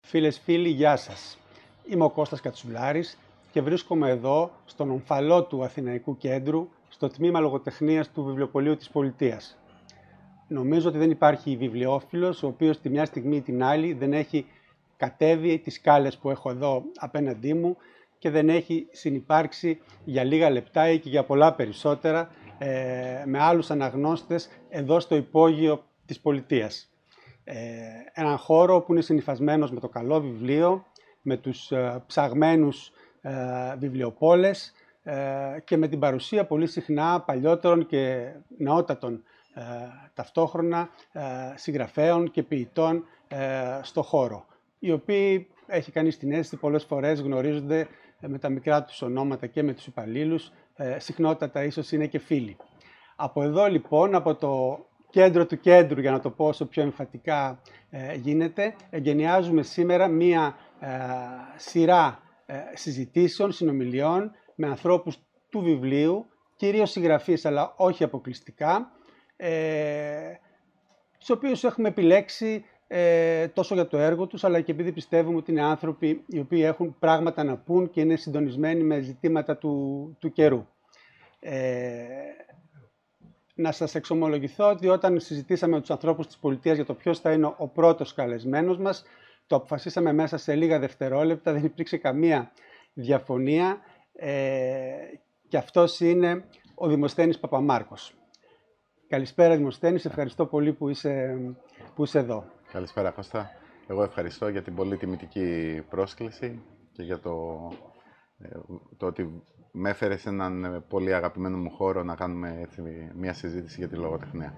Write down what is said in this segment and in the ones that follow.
Φίλες, φίλοι, γεια σας. Είμαι ο Κώστας Κατσουλάρης και βρίσκομαι εδώ στον ομφαλό του Αθηναϊκού Κέντρου, στο τμήμα λογοτεχνίας του Βιβλιοπολίου της Πολιτείας. Νομίζω ότι δεν υπάρχει βιβλιοφίλος ο οποίος τη μια στιγμή ή την άλλη δεν έχει κατέβει τις σκάλες που έχω εδώ απέναντί μου και δεν έχει συνυπάρξει για λίγα λεπτά ή και για πολλά περισσότερα ε, με άλλους αναγνώστες εδώ στο υπόγειο της πολιτείας. Ε, έναν χώρο που είναι συνειφασμένος με το καλό βιβλίο, με τους ε, ψαγμένους ε, βιβλιοπόλες ε, και με την παρουσία πολύ συχνά παλιότερων και νεότατων ε, ταυτόχρονα συγγραφέων και ποιητών στο χώρο, οι οποίοι έχει κανείς την αίσθηση πολλές φορές γνωρίζονται με τα μικρά τους ονόματα και με τους υπαλλήλου, συχνότατα ίσως είναι και φίλοι. Από εδώ λοιπόν, από το κέντρο του κέντρου, για να το πω όσο πιο εμφατικά γίνεται, εγκαινιάζουμε σήμερα μία σειρά συζητήσεων, συνομιλιών με ανθρώπους του βιβλίου, κυρίως συγγραφείς αλλά όχι αποκλειστικά, ε, τους οποίους έχουμε επιλέξει ε, τόσο για το έργο τους, αλλά και επειδή πιστεύουμε ότι είναι άνθρωποι οι οποίοι έχουν πράγματα να πούν και είναι συντονισμένοι με ζητήματα του, του καιρού. Ε, να σας εξομολογηθώ ότι όταν συζητήσαμε με τους ανθρώπους της πολιτείας για το ποιος θα είναι ο πρώτος καλεσμένος μας, το αποφασίσαμε μέσα σε λίγα δευτερόλεπτα, δεν υπήρξε καμία διαφωνία ε, και αυτός είναι ο Δημοσθένης Παπαμάρκος. Καλησπέρα Δημοσθένη, σε ευχαριστώ πολύ που είσαι, που είσαι εδώ. Καλησπέρα Κώστα. Εγώ ευχαριστώ για την πολύ τιμητική πρόσκληση και για το, ε, το ότι με έφερες σε έναν πολύ αγαπημένο μου χώρο να κάνουμε έτσι, μια συζήτηση για τη λογοτεχνία.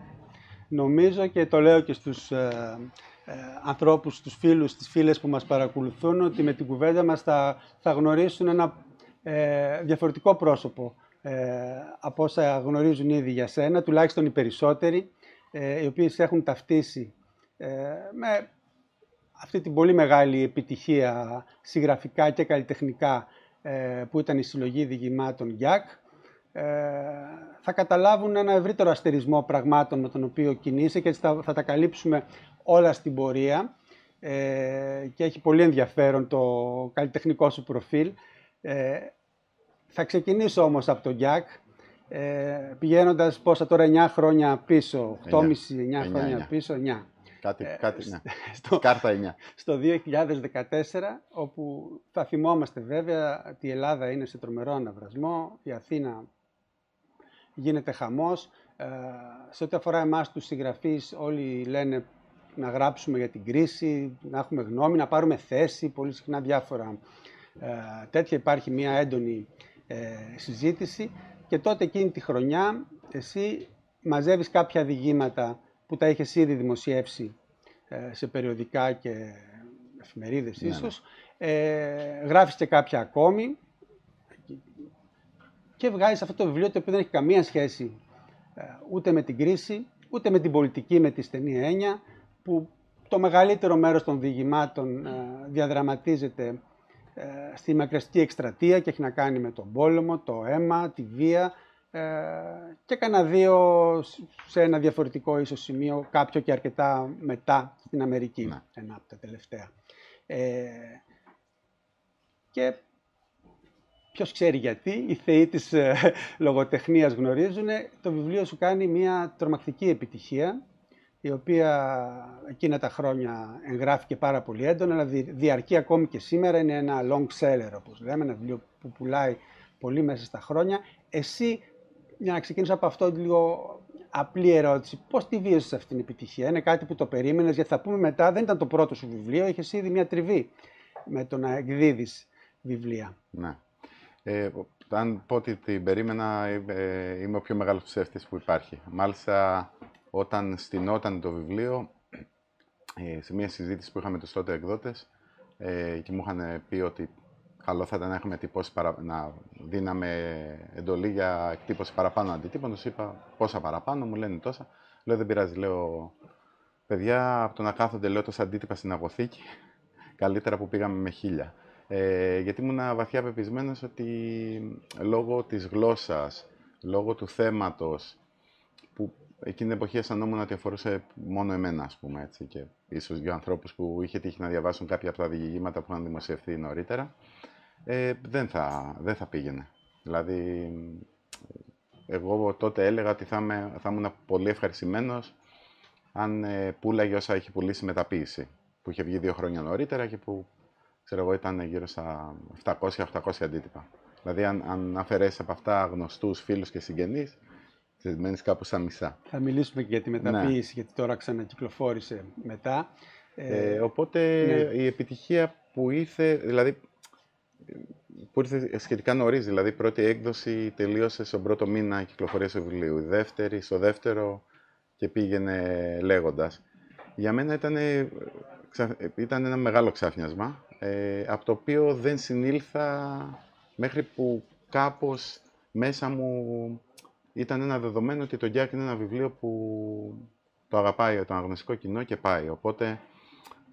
Νομίζω και το λέω και στους ε, ε, ανθρώπους, στους φίλους, τις φίλες που μας παρακολουθούν ότι με την κουβέντα μας θα, θα γνωρίσουν ένα ε, διαφορετικό πρόσωπο ε, από όσα γνωρίζουν ήδη για σένα, τουλάχιστον οι περισσότεροι, ε, οι οποίοι σε έχουν ταυτίσει ε, με αυτή την πολύ μεγάλη επιτυχία συγγραφικά και καλλιτεχνικά ε, που ήταν η συλλογή διηγημάτων Γιάκ, θα καταλάβουν ένα ευρύτερο αστερισμό πραγμάτων με τον οποίο κινείσαι και έτσι θα, θα τα καλύψουμε όλα στην πορεία και έχει πολύ ενδιαφέρον το καλλιτεχνικό σου προφίλ. Ε, θα ξεκινήσω όμως από τον Γιάκ, ε, πηγαίνοντας πόσα τώρα 9 χρόνια πίσω, 8,5-9 χρόνια 9. πίσω, 9. Κάτι, ε, κάτι, ναι. στο, Κάρτα 9. Στο 2014, όπου θα θυμόμαστε βέβαια ότι η Ελλάδα είναι σε τρομερό αναβρασμό, η Αθήνα γίνεται χαμός. Ε, σε ό,τι αφορά εμάς τους συγγραφείς, όλοι λένε να γράψουμε για την κρίση, να έχουμε γνώμη, να πάρουμε θέση, πολύ συχνά διάφορα ε, τέτοια υπάρχει μια έντονη ε, συζήτηση και τότε εκείνη τη χρονιά εσύ μαζεύεις κάποια διηγήματα που τα είχες ήδη δημοσιεύσει ε, σε περιοδικά και εφημερίδες ναι, ναι. ίσως, Ε, γράφεις και κάποια ακόμη και βγάζεις αυτό το βιβλίο το οποίο δεν έχει καμία σχέση ούτε με την κρίση, ούτε με την πολιτική, με τη στενή έννοια, που το μεγαλύτερο μέρος των διηγημάτων διαδραματίζεται ε, στη μακραστική εκστρατεία και έχει να κάνει με τον πόλεμο, το αίμα, τη βία ε, και κανένα δύο σε ένα διαφορετικό ίσως σημείο, κάποιο και αρκετά μετά στην Αμερική, ναι. ένα από τα τελευταία. Ε, και ποιος ξέρει γιατί, οι θεοί της ε, λογοτεχνίας γνωρίζουν, το βιβλίο σου κάνει μια τρομακτική επιτυχία η οποία εκείνα τα χρόνια εγγράφηκε πάρα πολύ έντονα, αλλά διαρκεί ακόμη και σήμερα, είναι ένα long seller όπως λέμε, ένα βιβλίο που πουλάει πολύ μέσα στα χρόνια. Εσύ, για να ξεκινήσω από αυτό λίγο απλή ερώτηση, πώς τη βίωσες αυτή την επιτυχία, είναι κάτι που το περίμενες, γιατί θα πούμε μετά, δεν ήταν το πρώτο σου βιβλίο, είχες ήδη μια τριβή με το να εκδίδεις βιβλία. Ναι. Ε, αν πω ότι την περίμενα, ε, είμαι ο πιο μεγάλος ψεύτης που υπάρχει. Μάλιστα, όταν στηνόταν το βιβλίο, ε, σε μια συζήτηση που είχαμε τους τότε εκδότες ε, και μου είχαν πει ότι καλό θα ήταν να έχουμε τυπώσει παρα... να δίναμε εντολή για εκτύπωση παραπάνω αντιτύπων. Τους είπα πόσα παραπάνω, μου λένε τόσα. Λέω δεν πειράζει, λέω παιδιά από το να κάθονται λέω τόσα αντίτυπα στην αγωθήκη, καλύτερα που πήγαμε με χίλια. Ε, γιατί ήμουν βαθιά πεπισμένος ότι λόγω της γλώσσας, λόγω του θέματος, που εκείνη την εποχή αισθανόμουν ότι αφορούσε μόνο εμένα, ας πούμε, έτσι, και ίσως δύο ανθρώπους που είχε τύχει να διαβάσουν κάποια από τα διηγήματα που είχαν δημοσιευθεί νωρίτερα, ε, δεν, θα, δεν θα πήγαινε. Δηλαδή, εγώ τότε έλεγα ότι θα, με, θα ήμουν πολύ ευχαριστημένος αν ε, πουλάγε όσα έχει πουλήσει μεταποίηση, που είχε βγει δύο χρόνια νωρίτερα και που, ξέρω εγώ, ήταν γύρω στα 700-800 αντίτυπα. Δηλαδή, αν, αν αφαιρέσεις από αυτά γνωστούς φίλους και συγγενείς, μένεις κάπου σαν μισά. Θα μιλήσουμε και για τη μεταποίηση, ναι. γιατί τώρα ξανακυκλοφόρησε μετά. Ε, οπότε ναι. η επιτυχία που ήρθε, δηλαδή που ήρθε σχετικά νωρίς, δηλαδή η πρώτη έκδοση τελείωσε στον πρώτο μήνα κυκλοφορίας του βιβλίου. Η δεύτερη, στο δεύτερο και πήγαινε λέγοντας. Για μένα ήταν, ήταν ένα μεγάλο ξάφνιασμα, ε, από το οποίο δεν συνήλθα μέχρι που κάπως μέσα μου ήταν ένα δεδομένο ότι το Γκιάκ είναι ένα βιβλίο που το αγαπάει το αγνωστικό κοινό και πάει. Οπότε,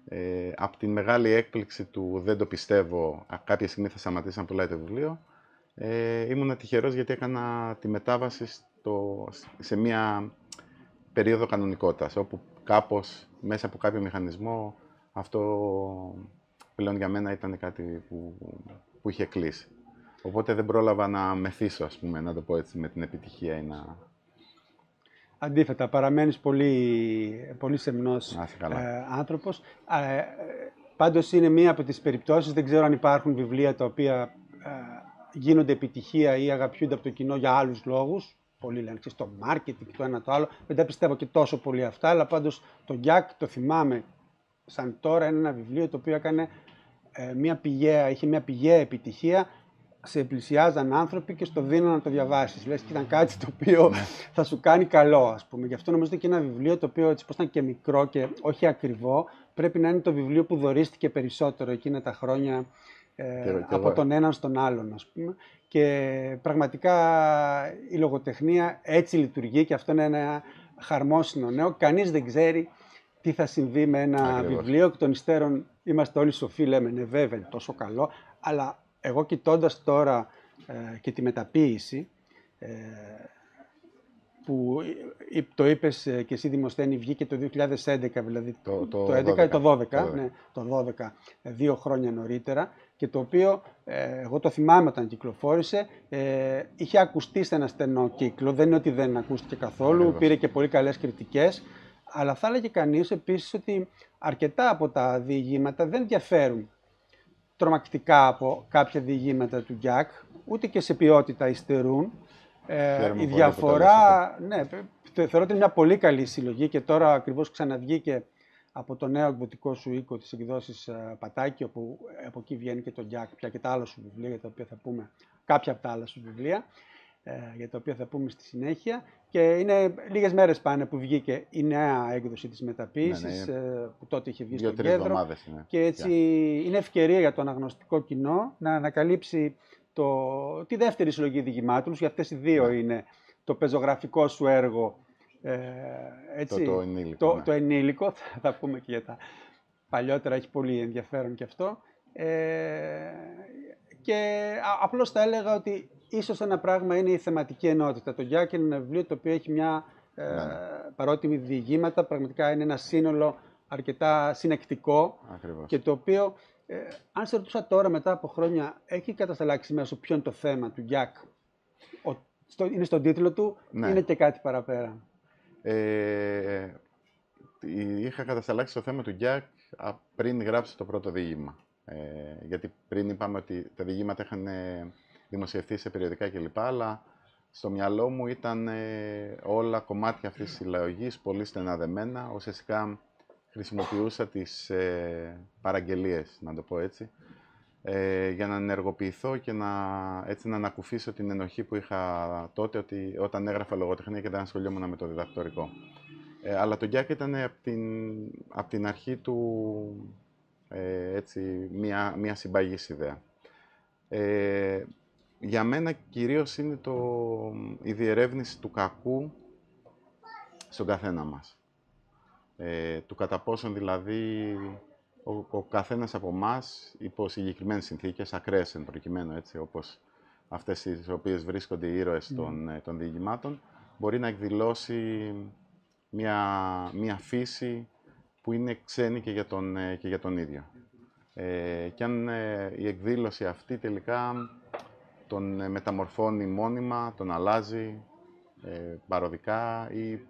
ε, από τη μεγάλη έκπληξη του «δεν το πιστεύω», κάποια στιγμή θα σταματήσει να πουλάει το βιβλίο, ε, ήμουν τυχερός γιατί έκανα τη μετάβαση στο, σε μια περίοδο κανονικότητας, όπου κάπως μέσα από κάποιο μηχανισμό αυτό πλέον για μένα ήταν κάτι που, που είχε κλείσει. Οπότε δεν πρόλαβα να μεθύσω, ας πούμε, να το πω έτσι, με την επιτυχία ή να... Αντίθετα, παραμένεις πολύ, πολύ σεμνός ε, άνθρωπος. Ε, πάντως είναι μία από τις περιπτώσεις, δεν ξέρω αν υπάρχουν βιβλία τα οποία ε, γίνονται επιτυχία ή αγαπιούνται από το κοινό για άλλους λόγους. Πολλοί λένε στο marketing, το ένα το άλλο. Δεν τα πιστεύω και τόσο πολύ αυτά, αλλά πάντως το Γκιάκ το θυμάμαι σαν τώρα είναι ένα βιβλίο το οποίο έκανε ε, μια πηγαία, είχε μια πηγαία επιτυχία σε πλησιάζαν άνθρωποι και στο δίνω να το διαβάσεις. Λες και ήταν κάτι το οποίο ναι. θα σου κάνει καλό, ας πούμε. Γι' αυτό νομίζω ότι και ένα βιβλίο το οποίο έτσι πώς ήταν και μικρό και όχι ακριβό, πρέπει να είναι το βιβλίο που δωρίστηκε περισσότερο εκείνα τα χρόνια ε, από τον έναν στον άλλον, ας πούμε. Και πραγματικά η λογοτεχνία έτσι λειτουργεί και αυτό είναι ένα χαρμόσυνο νέο. Κανείς δεν ξέρει τι θα συμβεί με ένα βιβλίο. και των υστέρων είμαστε όλοι σοφοί, λέμε ναι βέβαια είναι τόσο καλό, αλλά εγώ κοιτώντας τώρα ε, και τη μεταποίηση, ε, που το είπες ε, και εσύ Δημοσθένη, βγήκε το 2011, δηλαδή το, το, το 11 ή το 12, το 12. Ναι, το 12, δύο χρόνια νωρίτερα, και το οποίο, εγώ το θυμάμαι όταν κυκλοφόρησε, ε, είχε ακουστεί σε ένα στενό κύκλο, δεν είναι ότι δεν ακούστηκε καθόλου, πήρε και πολύ καλές κριτικές, αλλά θα έλεγε κανείς επίσης ότι αρκετά από τα διηγήματα δεν διαφέρουν τρομακτικά από κάποια διηγήματα του Γκιάκ, ούτε και σε ποιότητα υστερούν. Ε, η διαφορά, ναι, θεωρώ ότι είναι μια πολύ καλή συλλογή και τώρα ακριβώς ξαναβγήκε από το νέο εκδοτικό σου οίκο της εκδόσης ε, Πατάκη, όπου από εκεί βγαίνει και το Γκιάκ, πια και τα άλλα σου βιβλία, για τα οποία θα πούμε κάποια από τα άλλα σου βιβλία. Ε, για τα οποία θα πούμε στη συνέχεια. Και είναι λίγες μέρες πάνε που βγήκε η νέα έκδοση της μεταποίησης, ναι, ναι. Ε, που τότε είχε βγει στο κέντρο. Και έτσι είναι ευκαιρία για το αναγνωστικό κοινό να ανακαλύψει το, τη δεύτερη συλλογή διηγημάτων, για αυτές οι δύο ναι. είναι το πεζογραφικό σου έργο. Ε, έτσι, το, το, ενήλικο, το, το ενήλικο, θα πούμε και για τα παλιότερα, έχει πολύ ενδιαφέρον και αυτό. Ε, και απλώς θα έλεγα ότι ίσως ένα πράγμα είναι η θεματική ενότητα. Το Γιάκ είναι ένα βιβλίο το οποίο έχει μια ε, ναι. παρότιμη διηγήματα, πραγματικά είναι ένα σύνολο αρκετά συνεκτικό Ακριβώς. και το οποίο, ε, αν σε ρωτούσα τώρα μετά από χρόνια, έχει κατασταλάξει μέσω ποιο είναι το θέμα του Γιάκ. στο, είναι στον τίτλο του, ναι. είναι και κάτι παραπέρα; Ε, είχα κατασταλάξει το θέμα του Γιάκ πριν γράψει το πρώτο διήγημα. Ε, γιατί πριν είπαμε ότι τα διηγήματα είχαν δημοσιευθεί σε περιοδικά κλπ. Αλλά στο μυαλό μου ήταν ε, όλα κομμάτια αυτής της συλλογής, πολύ στενά δεμένα. Ουσιαστικά χρησιμοποιούσα τις ε, παραγγελίες, να το πω έτσι, ε, για να ενεργοποιηθώ και να, έτσι, να ανακουφίσω την ενοχή που είχα τότε ότι, όταν έγραφα λογοτεχνία και δεν ασχολιόμουν με το διδακτορικό. Ε, αλλά το Γκιάκ ήταν από την, απ την αρχή του ε, έτσι, μια, μια συμπαγής ιδέα. Ε, για μένα κυρίως είναι το, η διερεύνηση του κακού στον καθένα μας. Ε, του κατά πόσον δηλαδή ο, ο καθένας από εμάς υπό συγκεκριμένες συνθήκες, ακραίες εν προκειμένου έτσι, όπως αυτές τις οποίες βρίσκονται οι ήρωες ναι. των, ε, των διηγημάτων, μπορεί να εκδηλώσει μια, μια φύση που είναι ξένη και για τον, ε, και για τον ίδιο. Ε, και αν ε, η εκδήλωση αυτή τελικά τον ε, μεταμορφώνει μόνιμα, τον αλλάζει ε, παροδικά ή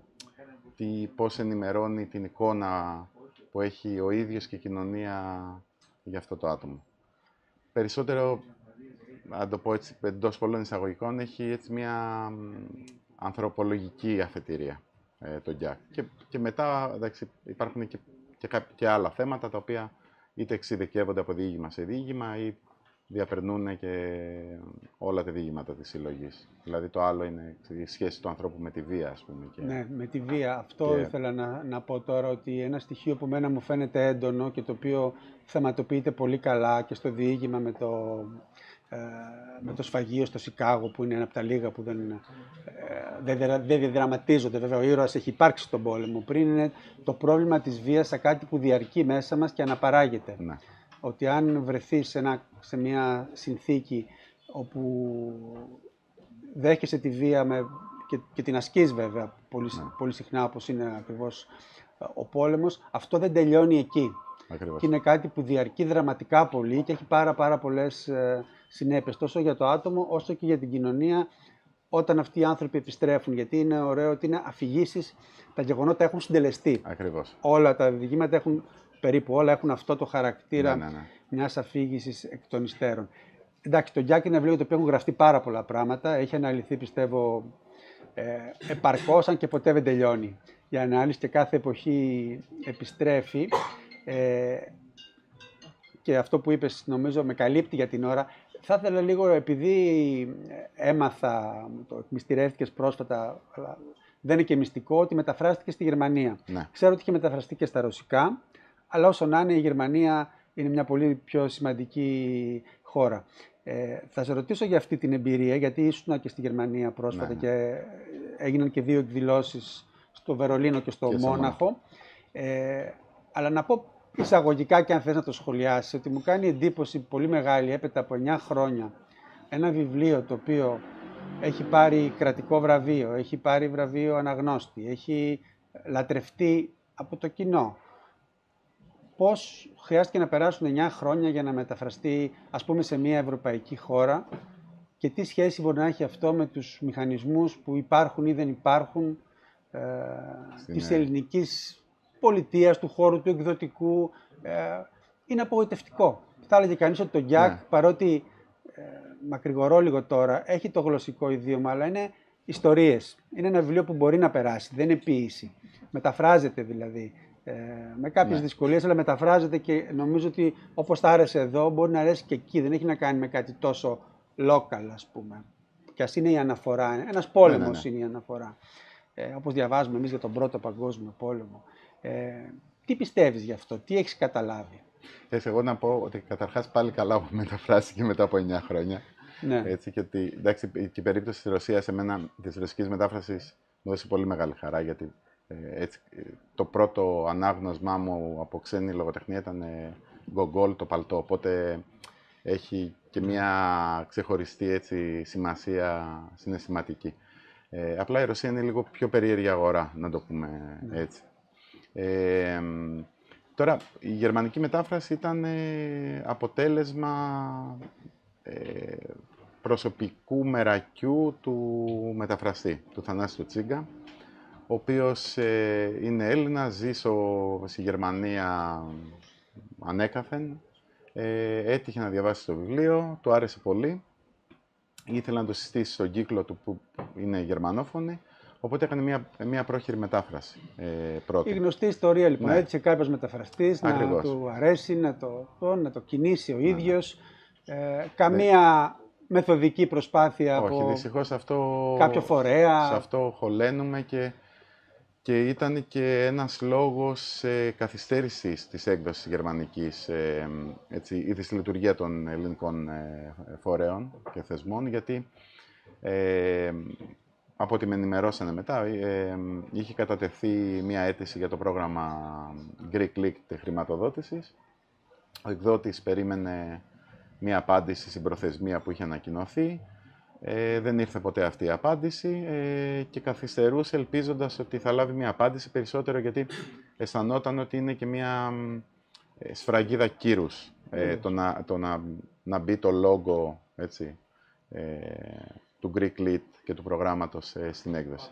τι, πώς ενημερώνει την εικόνα που έχει ο ίδιος και η κοινωνία για αυτό το άτομο. Περισσότερο, αν το πω έτσι εντός πολλών εισαγωγικών, έχει έτσι μια ανθρωπολογική αφετηρία ε, το ΓΚΙΑΚ. Και, και μετά εντάξει, υπάρχουν και, και, και άλλα θέματα τα οποία είτε εξειδικεύονται από διήγημα σε διήγημα ή διαπερνούν και όλα τα διήγηματα της συλλογής. Δηλαδή το άλλο είναι η σχέση του ανθρώπου με τη βία, ας πούμε. Και... Ναι, με τη βία. Αυτό ήθελα να, να πω τώρα, ότι ένα στοιχείο που μένα μου φαίνεται έντονο και το οποίο θεματοποιείται πολύ καλά και στο διήγημα με το, ε, με το σφαγείο στο Σικάγο, που είναι ένα από τα λίγα που δεν, ε, δεν, δεν διαδραματίζονται. Βέβαια, ο ήρωας έχει υπάρξει στον πόλεμο. Πριν είναι το πρόβλημα της βίας σαν κάτι που διαρκεί μέσα μας και αναπαράγεται. Ναι. Ότι αν βρεθείς σε, σε μια συνθήκη όπου δέχεσαι τη βία με, και, και την ασκείς βέβαια πολύ, ναι. πολύ συχνά όπως είναι ακριβώς ε, ο πόλεμος, αυτό δεν τελειώνει εκεί. Ακριβώς. Και είναι κάτι που διαρκεί δραματικά πολύ και έχει πάρα πάρα πολλές ε, συνέπειες τόσο για το άτομο όσο και για την κοινωνία όταν αυτοί οι άνθρωποι επιστρέφουν. Γιατί είναι ωραίο ότι είναι αφηγήσεις, τα γεγονότα έχουν συντελεστεί. Ακριβώς. Όλα τα διηγήματα έχουν, περίπου όλα έχουν αυτό το χαρακτήρα ναι, ναι, ναι. μιας αφήγησης εκ των υστέρων. Εντάξει, το Γκιάκ είναι βιβλίο το οποίο έχουν γραφτεί πάρα πολλά πράγματα. Έχει αναλυθεί, πιστεύω, ε, επαρκώς, αν και ποτέ δεν τελειώνει. Η ανάλυση και κάθε εποχή επιστρέφει. Ε, και αυτό που είπες νομίζω με καλύπτει για την ώρα. Θα ήθελα λίγο, επειδή έμαθα, το εκμυστηρεύτηκες πρόσφατα, αλλά δεν είναι και μυστικό, ότι μεταφράστηκε στη Γερμανία. Ναι. Ξέρω ότι είχε μεταφραστεί και στα ρωσικά, αλλά όσο να είναι η Γερμανία είναι μια πολύ πιο σημαντική χώρα. Ε, θα σε ρωτήσω για αυτή την εμπειρία, γιατί ήσουν και στη Γερμανία πρόσφατα ναι, ναι. και έγιναν και δύο εκδηλώσεις στο Βερολίνο και στο Μόναχο. Ε, αλλά να πω εισαγωγικά και αν θες να το σχολιάσεις, ότι μου κάνει εντύπωση πολύ μεγάλη έπειτα από 9 χρόνια ένα βιβλίο το οποίο έχει πάρει κρατικό βραβείο, έχει πάρει βραβείο αναγνώστη, έχει λατρευτεί από το κοινό. Πώς χρειάστηκε να περάσουν 9 χρόνια για να μεταφραστεί ας πούμε σε μια ευρωπαϊκή χώρα και τι σχέση μπορεί να έχει αυτό με τους μηχανισμούς που υπάρχουν ή δεν υπάρχουν ε, της ελληνικής πολιτείας, του χώρου του εκδοτικού. Ε, είναι απογοητευτικό. Θα έλεγε κανείς ότι το Γκιάκ, ναι. παρότι ε, μακρηγορώ λίγο τώρα, έχει το γλωσσικό ιδίωμα, αλλά είναι ιστορίες. Είναι ένα βιβλίο που μπορεί να περάσει, δεν είναι ποίηση. Μεταφράζεται δηλαδή. Ε, με κάποιες ναι. δυσκολίες, αλλά μεταφράζεται και νομίζω ότι όπως θα άρεσε εδώ, μπορεί να αρέσει και εκεί. Δεν έχει να κάνει με κάτι τόσο local, ας πούμε. Και ας είναι η αναφορά. Ένας πόλεμος ναι, ναι, είναι η αναφορά. Ε, όπως διαβάζουμε εμείς για τον Πρώτο Παγκόσμιο Πόλεμο. Ε, τι πιστεύεις γι' αυτό, τι έχεις καταλάβει; Θες εγώ να πω ότι καταρχάς πάλι καλά που μεταφράστηκε μετά από 9 χρόνια. Ναι. Έτσι, και ότι εντάξει, και η περίπτωση της Ρωσίας, εμένα της ρωσικής μετάφρασης μου έδωσε πολύ μεγάλη χαρά, γιατί ε, έτσι, το πρώτο ανάγνωσμά μου από ξένη λογοτεχνία ήταν ε, Γκογκόλ, το παλτό, οπότε έχει και μια ξεχωριστή έτσι, σημασία συναισθηματική. Ε, απλά η Ρωσία είναι λίγο πιο περίεργη αγορά, να το πούμε ναι. έτσι. Ε, τώρα, η γερμανική μετάφραση ήταν ε, αποτέλεσμα ε, προσωπικού μερακιού του μεταφραστή, του Θανάσιου Τσίγκα, ο οποίος ε, είναι Έλληνας, ζει στη Γερμανία ανέκαθεν, έτυχε να διαβάσει το βιβλίο, του άρεσε πολύ, ήθελε να το συστήσει στον κύκλο του που είναι γερμανόφωνη Οπότε έκανε μια, μια πρόχειρη μετάφραση ε, πρώτη. Η γνωστή ιστορία λοιπόν. Ναι. Έτσι κάποιος μεταφραστής να του αρέσει, να το, να το κινήσει ο ναι, ίδιος. Ε, καμία μεθοδική προσπάθεια Όχι, από δυστυχώς αυτό, κάποιο φορέα. Σε αυτό χωλένουμε και, και ήταν και ένας λόγος ε, καθυστέρησης της έκδοσης γερμανικής ε, έτσι, ή της λειτουργία των ελληνικών ε, φορέων και θεσμών, γιατί ε, από ό,τι με ενημερώσανε μετά, ε, είχε κατατεθεί μια αίτηση για το πρόγραμμα Greek League χρηματοδότησης. Ο εκδότης περίμενε μια απάντηση στην προθεσμία που είχε ανακοινωθεί. Ε, δεν ήρθε ποτέ αυτή η απάντηση ε, και καθυστερούσε ελπίζοντας ότι θα λάβει μια απάντηση περισσότερο γιατί αισθανόταν ότι είναι και μια ε, σφραγίδα κύρους ε, το, να, το να, να μπει το λόγο έτσι, ε, του Greek Lit και του προγράμματος ε, στην έκδοση.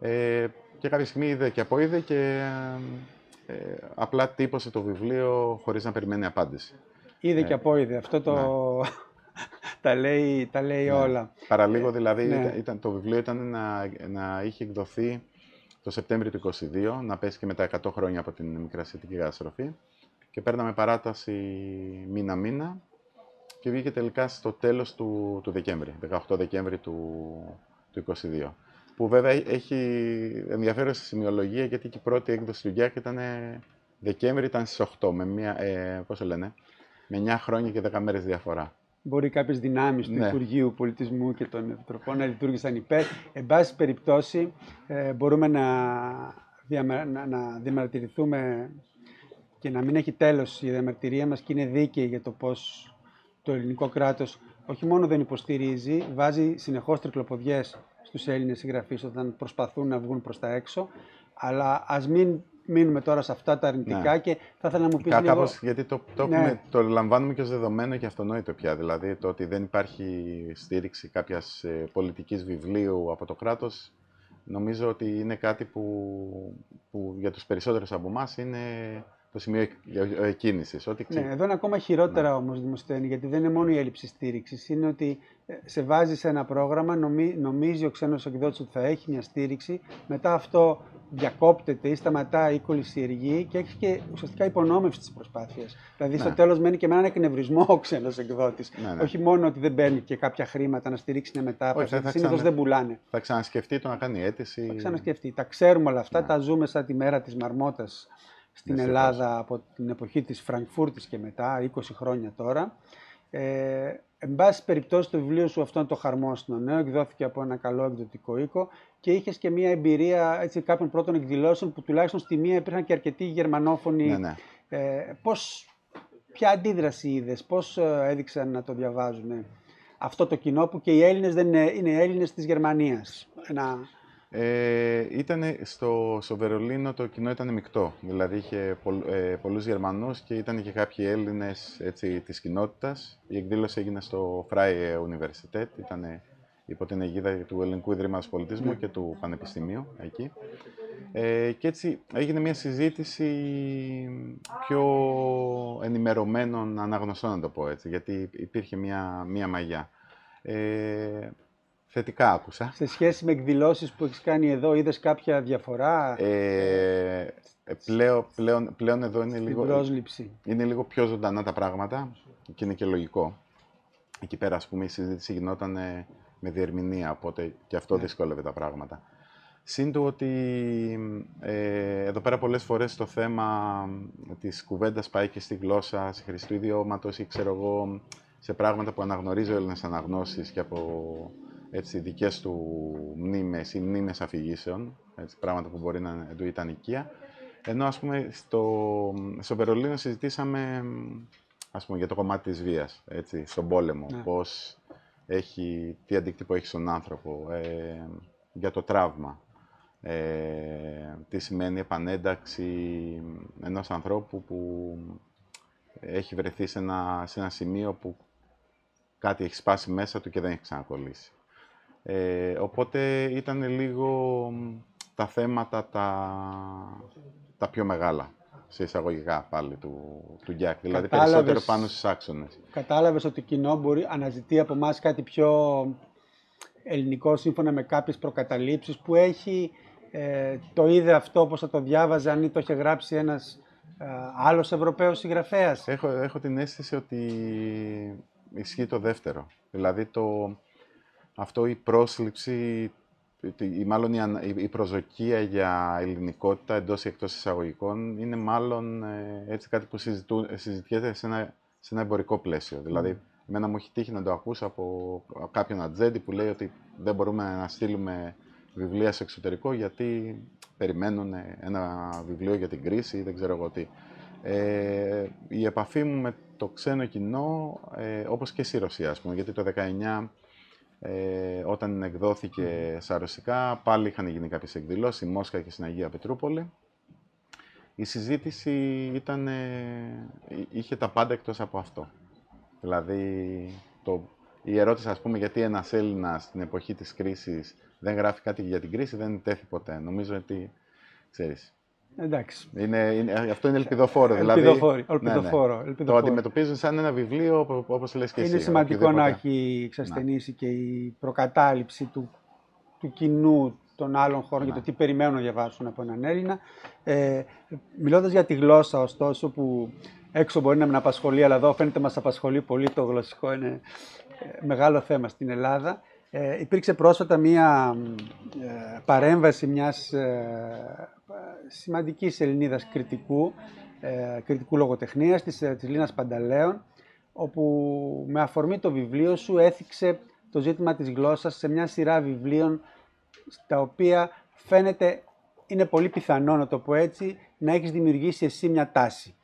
Ε, και κάποια στιγμή είδε και είδε και ε, απλά τύπωσε το βιβλίο χωρίς να περιμένει απάντηση. Είδε και είδε. Αυτό το... Ναι. Τα λέει, τα λέει ναι. όλα. Παραλίγο δηλαδή ναι. ήταν, το βιβλίο ήταν να, να είχε εκδοθεί το Σεπτέμβριο του 2022, να πέσει και μετά 100 χρόνια από την μικρασιατική καταστροφή και παίρναμε παράταση μήνα-μήνα και βγήκε τελικά στο τέλος του, του Δεκέμβρη, 18 Δεκέμβρη του, του 2022. Που βέβαια έχει ενδιαφέρουσα σημειολογία γιατί και η πρώτη έκδοση του Γκιάκ ήταν Δεκέμβρη, ήταν στις 8, με, μια, ε, πώς λένε, με 9 χρόνια και 10 μέρες διαφορά. Μπορεί κάποιες δυνάμεις του ναι. Υπουργείου Πολιτισμού και των Επιτροπών να λειτουργήσαν υπέρ. Εν πάση περιπτώσει, ε, μπορούμε να, να, να διαμαρτυρηθούμε και να μην έχει τέλος η διαμαρτυρία μας και είναι δίκαιη για το πώς το ελληνικό κράτος όχι μόνο δεν υποστηρίζει, βάζει συνεχώς τρικλοποδιές στους Έλληνες συγγραφείς όταν προσπαθούν να βγουν προς τα έξω, αλλά ας μην μείνουμε τώρα σε αυτά τα αρνητικά ναι. και θα ήθελα να μου πεις Κά, λίγο... γιατί το, το, ναι. το λαμβάνουμε και ως δεδομένο και αυτονόητο πια, δηλαδή το ότι δεν υπάρχει στήριξη κάποιας ε, πολιτικής βιβλίου από το κράτος, νομίζω ότι είναι κάτι που, που για τους περισσότερους από εμάς είναι το σημείο κίνηση. Ναι, εδώ είναι ακόμα χειρότερα ναι. όμως, Δημοσθένη, γιατί δεν είναι μόνο η έλλειψη στήριξης. Είναι ότι ε, σε βάζει σε ένα πρόγραμμα, νομίζει ο ξένος εκδότης ότι θα έχει μια στήριξη, μετά αυτό διακόπτεται ή σταματάει η κολλησιεργή και έχει και ουσιαστικά υπονόμευση της προσπάθειας. Δηλαδή, ναι. στο τέλος μένει και με έναν εκνευρισμό ο ξένος εκδότης. Ναι, ναι. Όχι μόνο ότι δεν παίρνει και κάποια χρήματα να στηρίξει μια μετάφραση. Συνήθως δεν πουλάνε. Θα ξανασκεφτεί το να κάνει αίτηση. Θα ξανασκεφτεί. Τα ξέρουμε όλα αυτά. Ναι. Τα ζούμε σαν τη μέρα της Μαρμότας στην Ελλάδα από την εποχή της Φραγκφούρτης και μετά, 20 χρόνια τώρα. Ε, εν πάση περιπτώσει το βιβλίο σου αυτό είναι το χαρμόσυνο νέο, εκδόθηκε από ένα καλό εκδοτικό οίκο και είχες και μια εμπειρία έτσι, κάποιων πρώτων εκδηλώσεων που τουλάχιστον στη μία υπήρχαν και αρκετοί γερμανόφωνοι. Ναι, ναι. Ε, πώς, ποια αντίδραση είδες, πώς ε, έδειξαν να το διαβάζουν αυτό το κοινό που και οι Έλληνες δεν είναι, είναι Έλληνες της Γερμανίας. Ένα ε, ήταν στο, στο Βερολίνο το κοινό ήταν μεικτό. Δηλαδή είχε πολλ, ε, πολλούς Γερμανούς και ήταν και κάποιοι Έλληνες έτσι, της κοινότητας. Η εκδήλωση έγινε στο Freie Universität, ήταν υπό την αιγίδα του Ελληνικού Ιδρύματος Πολιτισμού και του Πανεπιστημίου εκεί. Ε, και έτσι έγινε μια συζήτηση πιο ενημερωμένων αναγνωστών, να το πω έτσι, γιατί υπήρχε μια, μια μαγιά. Ε, θετικά άκουσα. Σε σχέση με εκδηλώσεις που έχεις κάνει εδώ, είδες κάποια διαφορά; Ε, ε πλέον, πλέον, πλέον εδώ είναι λίγο, πρόσληψη. είναι λίγο πιο ζωντανά τα πράγματα και είναι και λογικό. Εκεί πέρα, ας πούμε, η συζήτηση γινόταν με διερμηνία, οπότε και αυτό ναι. δυσκόλευε τα πράγματα. Συν ότι ε, εδώ πέρα πολλές φορές το θέμα της κουβέντας πάει και στη γλώσσα, σε χρηστού ιδιώματος ή ξέρω εγώ, σε πράγματα που αναγνωρίζει ο Έλληνας αναγνώσεις και από έτσι, δικές του μνήμες ή μνήμες αφηγήσεων, έτσι, πράγματα που μπορεί να του ήταν οικία. Ενώ, ας πούμε, στο, στο Βερολίνο συζητήσαμε ας πούμε, για το κομμάτι της βίας, έτσι, στον πόλεμο, ναι. πώς έχει, τι αντίκτυπο έχει στον άνθρωπο, ε, για το τραύμα, ε, τι σημαίνει επανένταξη ενός ανθρώπου που έχει βρεθεί σε ένα, σε ένα σημείο που κάτι έχει σπάσει μέσα του και δεν έχει ξανακολλήσει. Ε, οπότε ήταν λίγο τα θέματα τα, τα πιο μεγάλα, σε εισαγωγικά πάλι, του, του Γκιάκ. Δηλαδή περισσότερο πάνω στις άξονες. Κατάλαβες ότι το κοινό μπορεί αναζητεί από εμάς κάτι πιο ελληνικό σύμφωνα με κάποιες προκαταλήψεις που έχει ε, το είδε αυτό όπως θα το διάβαζε αν το είχε γράψει ένας ε, άλλος Ευρωπαίος συγγραφέας. Έχω, έχω την αίσθηση ότι ισχύει το δεύτερο. Δηλαδή το, αυτό η πρόσληψη, ή μάλλον η, προσδοκία για ελληνικότητα εντός ή εκτός εισαγωγικών είναι μάλλον ε, έτσι κάτι που συζητιέται σε ένα, σε ένα εμπορικό πλαίσιο. Δηλαδή, εμένα μου έχει τύχει να το ακούσω από κάποιον ατζέντη που λέει ότι δεν μπορούμε να στείλουμε βιβλία σε εξωτερικό γιατί περιμένουν ένα βιβλίο για την κρίση ή δεν ξέρω εγώ τι. Ε, η επαφή μου με το ξένο κοινό, ε, όπως και στη Ρωσία, ας πούμε, γιατί το 19 Ε, όταν εκδόθηκε στα ρωσικά, πάλι είχαν γίνει κάποιες εκδηλώσεις, στη Μόσχα και στην Αγία Πετρούπολη. Η συζήτηση ήταν, είχε τα πάντα εκτός από αυτό. Δηλαδή, το, η ερώτηση, ας πούμε, γιατί ένας Έλληνας στην εποχή της κρίσης δεν γράφει κάτι για την κρίση, δεν τέθη ποτέ. Νομίζω ότι, ξέρεις, Εντάξει. είναι, είναι, αυτό είναι ελπιδοφόρο. Δηλαδή, ελπιδοφόρο, ελπιδοφόρο, ναι, ναι. Το αντιμετωπίζουν σαν ένα βιβλίο, όπως λες και εσύ. Είναι σημαντικό να έχει εξασθενήσει και η προκατάληψη του, του κοινού των άλλων χώρων για το τι περιμένουν να διαβάσουν από έναν Έλληνα. Ε, μιλώντας για τη γλώσσα, ωστόσο, που έξω μπορεί να μην απασχολεί, αλλά εδώ φαίνεται μας απασχολεί πολύ το γλωσσικό, είναι ε, μεγάλο θέμα στην Ελλάδα. Ε, υπήρξε πρόσφατα μία ε, παρέμβαση μιας ε, σημαντικής Ελληνίδας κριτικού, ε, κριτικού λογοτεχνίας, της, ε, της Λίνας Πανταλέων, όπου με αφορμή το βιβλίο σου έθιξε το ζήτημα της γλώσσας σε μια σειρά βιβλίων στα οποία φαίνεται, είναι πολύ πιθανό να το πω έτσι, να έχεις δημιουργήσει εσύ μια τάση.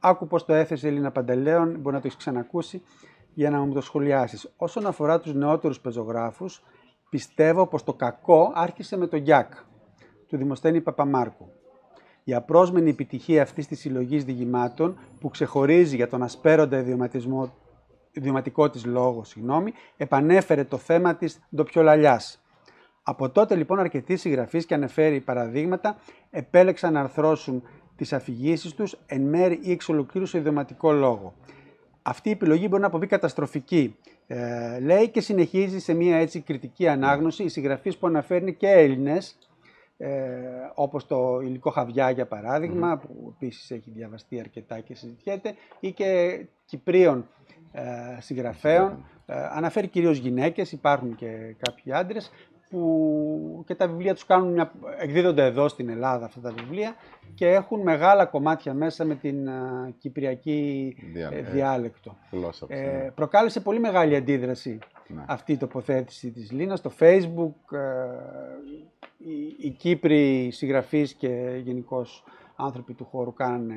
Άκου πώς το έθεσε η Ελίνα Παντελέων, μπορεί να το έχεις ξανακούσει, για να μου το σχολιάσεις. Όσον αφορά τους νεότερους πεζογράφους, πιστεύω πως το κακό άρχισε με τον Γιάκ, του Δημοσθένη Παπαμάρκου. Η απρόσμενη επιτυχία αυτής της συλλογής διηγημάτων, που ξεχωρίζει για τον ασπέροντα ιδιωματισμό ιδιωματικό της λόγο, συγγνώμη, επανέφερε το θέμα της ντοπιολαλιάς. Από τότε λοιπόν αρκετοί συγγραφείς και αναφέρει παραδείγματα επέλεξαν να αρθρώσουν τις αφηγήσεις τους εν μέρη ή εξ ολοκλήρου σε ιδιωματικό λόγο. Αυτή η επιλογή μπορεί να αποβεί καταστροφική, ε, λέει και συνεχίζει σε μια έτσι κριτική ανάγνωση οι συγγραφείς που αναφέρνει και Έλληνες, ε, όπως το υλικό Χαβιά για παραδειγμα που επίσης έχει διαβαστεί αρκετά και συζητιέται, ή και Κυπρίων ε, συγγραφέων. Ε, αναφέρει κυρίως γυναίκες, υπάρχουν και κάποιοι άντρες, που και τα βιβλία τους κάνουν μια, εκδίδονται εδώ στην Ελλάδα αυτά τα βιβλία και έχουν μεγάλα κομμάτια μέσα με την uh, κυπριακή ε, διάλεκτο. Ε, ναι. Προκάλεσε πολύ μεγάλη αντίδραση ναι. αυτή η τοποθέτηση της Λίνας στο facebook. Ε, οι, οι Κύπροι συγγραφείς και γενικώς άνθρωποι του χώρου κάνουν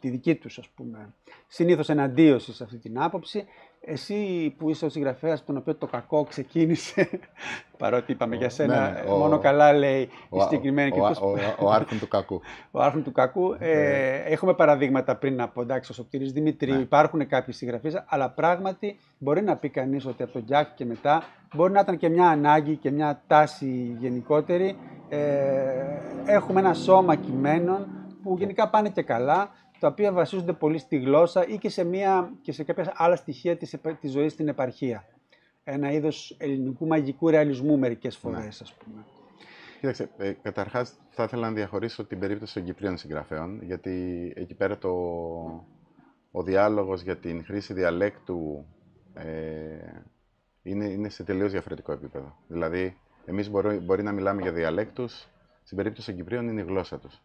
τη δική τους ας πούμε συνήθως εναντίωση σε αυτή την άποψη εσύ που είσαι ο συγγραφέας, τον οποίο το κακό ξεκίνησε, παρότι είπαμε για σένα, ναι, ναι, μόνο καλά λέει η συγκεκριμένη ο, ο, ο, ο, άρχον του κακού. ο άρχον του κακού. Ε, ναι. έχουμε παραδείγματα πριν από εντάξει, ο Σοπτήρης Δημητρίου, ναι. υπάρχουν κάποιοι συγγραφείς, αλλά πράγματι μπορεί να πει κανείς ότι από τον Γιάκ και μετά μπορεί να ήταν και μια ανάγκη και μια τάση γενικότερη. Ε, έχουμε ένα σώμα κειμένων που γενικά πάνε και καλά, τα οποία βασίζονται πολύ στη γλώσσα ή και σε, μια, και σε κάποια άλλα στοιχεία της, της ζωής στην επαρχία. Ένα είδος ελληνικού μαγικού ρεαλισμού μερικές ναι. φορές, ας πούμε. Κοίταξε, ε, καταρχάς θα ήθελα να διαχωρίσω την περίπτωση των Κυπρίων συγγραφέων, γιατί εκεί πέρα το, ο διάλογος για την χρήση διαλέκτου ε, είναι, είναι σε τελείως διαφορετικό επίπεδο. Δηλαδή, εμείς μπορεί, μπορεί να μιλάμε για διαλέκτους, στην περίπτωση των Κυπρίων είναι η γλώσσα τους,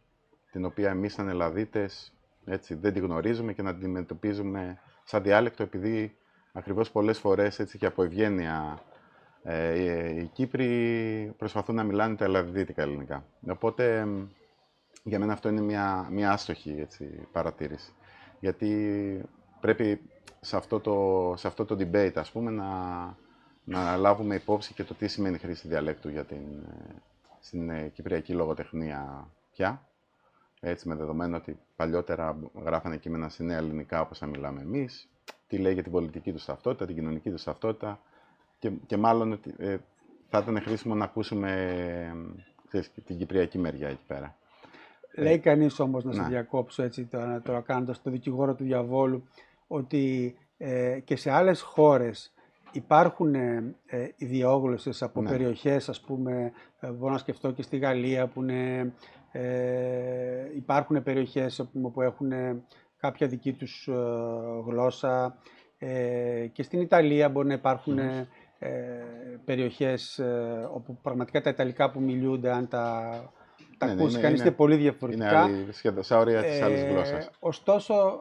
την οποία εμείς σαν Ελλαδίτες έτσι, δεν τη γνωρίζουμε και να την αντιμετωπίζουμε σαν διάλεκτο επειδή ακριβώς πολλές φορές έτσι, και από ευγένεια ε, οι Κύπροι προσπαθούν να μιλάνε τα ελλαδίτικα ελληνικά. Οπότε για μένα αυτό είναι μια, μια άστοχη έτσι, παρατήρηση. Γιατί πρέπει σε αυτό το, σε αυτό το debate ας πούμε, να, να λάβουμε υπόψη και το τι σημαίνει χρήση διαλέκτου για την, ε, στην ε, κυπριακή λογοτεχνία πια. Έτσι, με δεδομένο ότι παλιότερα γράφανε κείμενα στη νέα ελληνικά όπως θα μιλάμε εμείς, τι λέει για την πολιτική τους ταυτότητα, την κοινωνική τους ταυτότητα και, και μάλλον ε, θα ήταν χρήσιμο να ακούσουμε ξέρεις, την κυπριακή μεριά εκεί πέρα. Λέει κανείς όμως να σε διακόψω έτσι τώρα, τώρα κάνοντας το δικηγόρο του διαβόλου ότι ε, και σε άλλες χώρες υπάρχουν ε, ε ιδιόγλωσσες από ναι. περιοχές, ας πούμε, ε, μπορώ να σκεφτώ και στη Γαλλία που είναι ε, υπάρχουν περιοχές όπου έχουν κάποια δική τους ε, γλώσσα ε, και στην Ιταλία μπορεί να υπάρχουν ε, περιοχές ε, όπου πραγματικά τα Ιταλικά που μιλούνται, αν τα, τα ναι, ναι ακούσεις κανείς, είναι, πολύ διαφορετικά. Είναι σχεδόν σαν όρια της άλλης γλώσσας. Ωστόσο,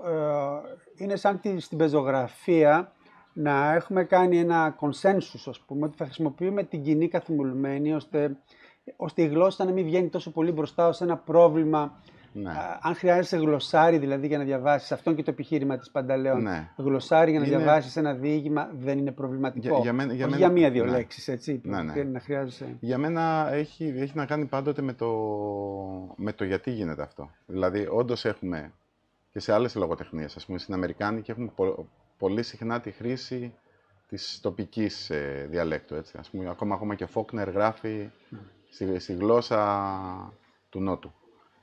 είναι σαν τη, στην πεζογραφία να έχουμε κάνει ένα consensus, ας πούμε, ότι θα χρησιμοποιούμε την κοινή καθημερινή ώστε ώστε η γλώσσα να μην βγαίνει τόσο πολύ μπροστά ως ένα πρόβλημα Ναι. αν χρειάζεσαι γλωσσάρι δηλαδή για να διαβάσεις, αυτό και το επιχείρημα της Πανταλέων. Ναι. Γλωσσάρι για να είναι... διαβάσεις ένα διήγημα δεν είναι προβληματικό. Για, για, μένα, για, μένα... για μία-δύο ναι. λέξεις, έτσι. Ναι, ναι. Να χρειάζεσαι. Για μένα έχει, έχει να κάνει πάντοτε με το, με το γιατί γίνεται αυτό. Δηλαδή, όντως έχουμε και σε άλλες λογοτεχνίες, ας πούμε στην Αμερικάνικη, έχουμε πο, πολύ συχνά τη χρήση της τοπικής ε, διαλέκτου. Έτσι. Ας πούμε, ακόμα, ακόμα και ο Φόκνερ γράφει στη, στη γλώσσα του Νότου.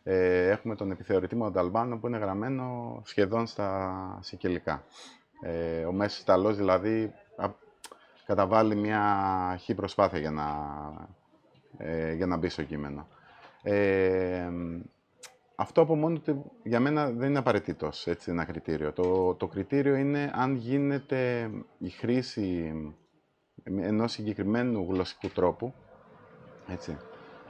Ε, έχουμε τον επιθεωρητή Μονταλμπάνο που είναι γραμμένο σχεδόν στα σικελικά. Ε, ο Μέσος Ιταλός δηλαδή α, καταβάλει μια χή προσπάθεια για να, ε, για να μπει στο κείμενο. Ε, αυτό από μόνο του για μένα δεν είναι απαραίτητο έτσι ένα κριτήριο. Το, το κριτήριο είναι αν γίνεται η χρήση ενός συγκεκριμένου γλωσσικού τρόπου, έτσι,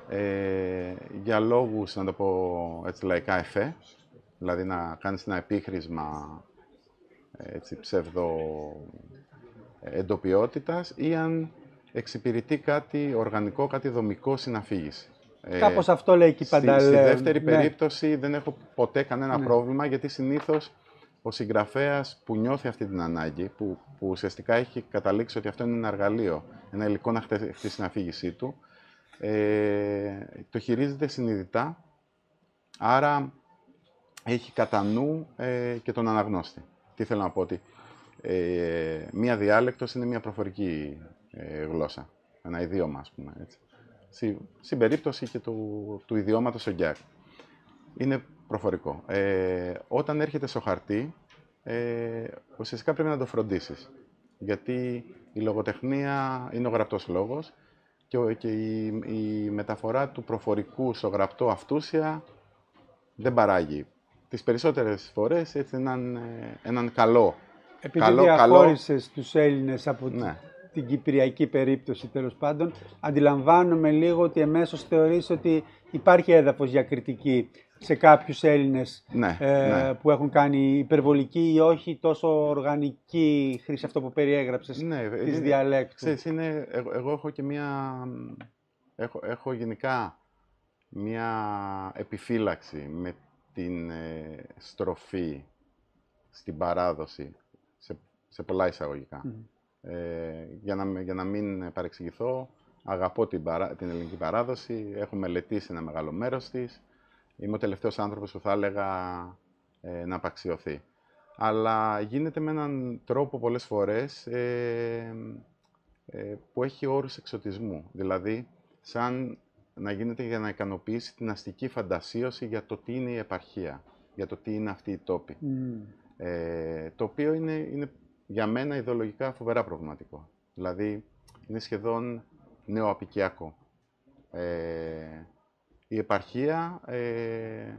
ε, για λόγους, να το πω έτσι λαϊκά, εφέ, δηλαδή να κάνεις ένα επίχρησμα έτσι, ψευδο εντοπιότητας ή αν εξυπηρετεί κάτι οργανικό, κάτι δομικό συναφήγηση. Ε, Κάπως αυτό λέει και η Πανταλέ. Στη, δεύτερη ναι. περίπτωση δεν έχω ποτέ κανένα ναι. πρόβλημα, γιατί συνήθως ο συγγραφέας που νιώθει αυτή την ανάγκη, που, που ουσιαστικά έχει καταλήξει ότι αυτό είναι ένα εργαλείο, ένα υλικό να χτίσει την αφήγησή του, ε, το χειρίζεται συνειδητά, άρα έχει κατά νου ε, και τον αναγνώστη. Τι θέλω να πω, ότι ε, μία διάλεκτος είναι μία προφορική ε, γλώσσα, ένα ιδίωμα, ας πούμε, έτσι. Στην περίπτωση και του, του ιδιώματος ο Γκιάκ. Είναι προφορικό. Ε, όταν έρχεται στο χαρτί, ε, ουσιαστικά πρέπει να το φροντίσεις. Γιατί η λογοτεχνία είναι ο γραπτός λόγος και, και η, η, μεταφορά του προφορικού στο γραπτό αυτούσια δεν παράγει. Τις περισσότερες φορές έτσι έναν, ε, έναν καλό. Επειδή καλό, διαχώρισες καλό... τους Έλληνες από ναι. την κυπριακή περίπτωση τέλος πάντων, αντιλαμβάνομαι λίγο ότι εμέσως θεωρείς ότι υπάρχει έδαφος για κριτική σε κάποιους Έλληνες ναι, ε, ναι. που έχουν κάνει υπερβολική ή όχι τόσο οργανική χρήση αυτό που περιέγραψες ναι, της είναι, διαλέκτου. Ξέρεις, είναι, εγώ, εγώ, έχω και μία... Έχω, έχω γενικά μία επιφύλαξη με την ε, στροφή στην παράδοση σε, σε πολλά εισαγωγικά. Ε, για, να, για να μην παρεξηγηθώ, αγαπώ την, την ελληνική παράδοση, έχω μελετήσει ένα μεγάλο μέρος της, Είμαι ο τελευταίος άνθρωπος που θα έλεγα ε, να απαξιωθεί. Αλλά γίνεται με έναν τρόπο πολλές φορές ε, ε, που έχει όρους εξωτισμού. Δηλαδή, σαν να γίνεται για να ικανοποιήσει την αστική φαντασίωση για το τι είναι η επαρχία, για το τι είναι αυτή η τόπη. Ε, το οποίο είναι, είναι για μένα ιδεολογικά φοβερά προβληματικό. Δηλαδή, είναι σχεδόν νεοαπικιακό. Ε, η επαρχία ε,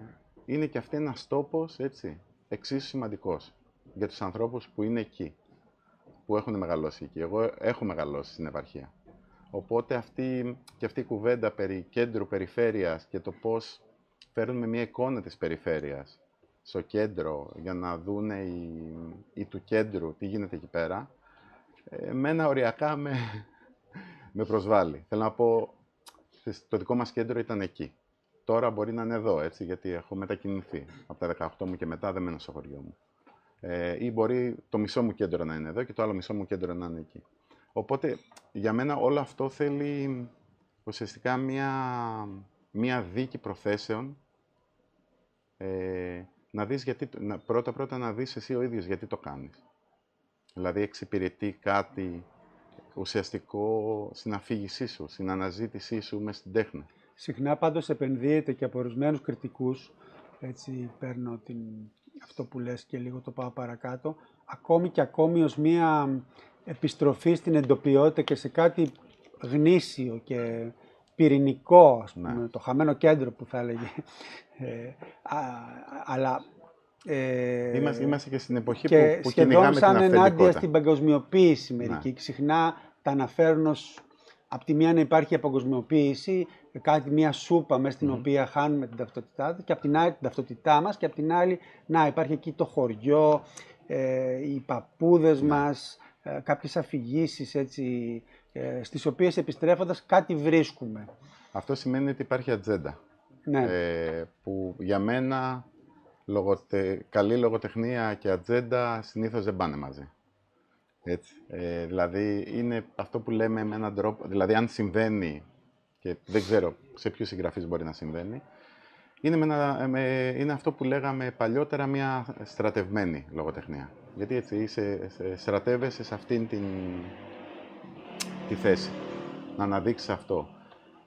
είναι και αυτή ένας τόπος, έτσι, εξίσου σημαντικός για τους ανθρώπους που είναι εκεί, που έχουν μεγαλώσει εκεί. Εγώ έχω μεγαλώσει στην επαρχία. Οπότε αυτή, και αυτή η κουβέντα περί κέντρου περιφέρειας και το πώς φέρνουμε μια εικόνα της περιφέρειας στο κέντρο για να δούνε οι, οι του κέντρου τι γίνεται εκεί πέρα, εμένα οριακά με, με προσβάλλει. Θέλω να πω, το δικό μας κέντρο ήταν εκεί. Τώρα μπορεί να είναι εδώ, έτσι, γιατί έχω μετακινηθεί. Από τα 18 μου και μετά δεν μένω στο χωριό μου. Ε, ή μπορεί το μισό μου κέντρο να είναι εδώ και το άλλο μισό μου κέντρο να είναι εκεί. Οπότε, για μένα όλο αυτό θέλει ουσιαστικά μία, μία δίκη προθέσεων. Ε, να δεις γιατί, να, πρώτα πρώτα να δεις εσύ ο ίδιος γιατί το κάνεις. Δηλαδή εξυπηρετεί κάτι ουσιαστικό στην αφήγησή σου, στην αναζήτησή σου μες στην τέχνη. Συχνά πάντως επενδύεται και από ορισμένους κριτικούς, έτσι παίρνω την, αυτό που λες και λίγο το πάω παρακάτω, ακόμη και ακόμη ως μία επιστροφή στην εντοπιότητα και σε κάτι γνήσιο και πυρηνικό, ας πούμε, ναι. το χαμένο κέντρο που θα έλεγε. Ε, αλλά ε, είμαστε, είμαστε και στην εποχή και που, που σχεδόν σαν ενάντια στην παγκοσμιοποίηση μερικοί. Ναι. Συχνά τα αναφέρουν ως από τη μία να υπάρχει αποκοσμιοποίηση, κάτι, μια σούπα μέσα στην οποία χάνουμε την ταυτότητά και από την άλλη την ταυτότητά μας και από την άλλη να υπάρχει εκεί το χωριό, ε, οι παππούδες ναι. μας, ε, κάποιες αφηγήσεις έτσι, ε, στις οποίες επιστρέφοντας κάτι βρίσκουμε. Αυτό σημαίνει ότι υπάρχει ατζέντα. Ναι. Ε, που για μένα λογοτε... καλή λογοτεχνία και ατζέντα συνήθως δεν πάνε μαζί. Έτσι. Ε, δηλαδή, είναι αυτό που λέμε με έναν τρόπο, δηλαδή αν συμβαίνει, και δεν ξέρω σε ποιους συγγραφείς μπορεί να συμβαίνει, είναι, με είναι αυτό που λέγαμε παλιότερα μια στρατευμένη λογοτεχνία. Γιατί έτσι είσαι, στρατεύεσαι σε αυτήν την, τη θέση, να αναδείξεις αυτό.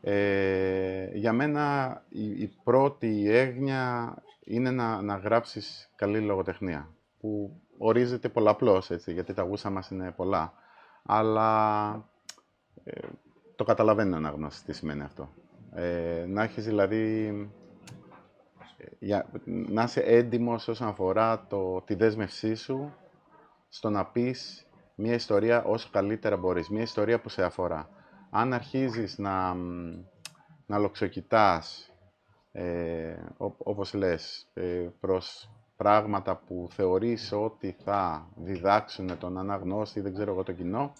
Ε, για μένα η, πρώτη έγνοια είναι να, να γράψεις καλή λογοτεχνία, που ορίζεται πολλαπλώς, έτσι, γιατί τα γούστα μας είναι πολλά. Αλλά ε, το καταλαβαίνω να γνώσεις τι σημαίνει αυτό. Ε, να έχεις δηλαδή, ε, για, να είσαι έντιμος όσον αφορά το, τη δέσμευσή σου στο να πεις μια ιστορία όσο καλύτερα μπορείς, μια ιστορία που σε αφορά. Αν αρχίζεις να, να λοξοκοιτάς, ε, όπως λες, ε, προς πράγματα που θεωρείς ότι θα διδάξουν τον αναγνώστη, δεν ξέρω εγώ το κοινό,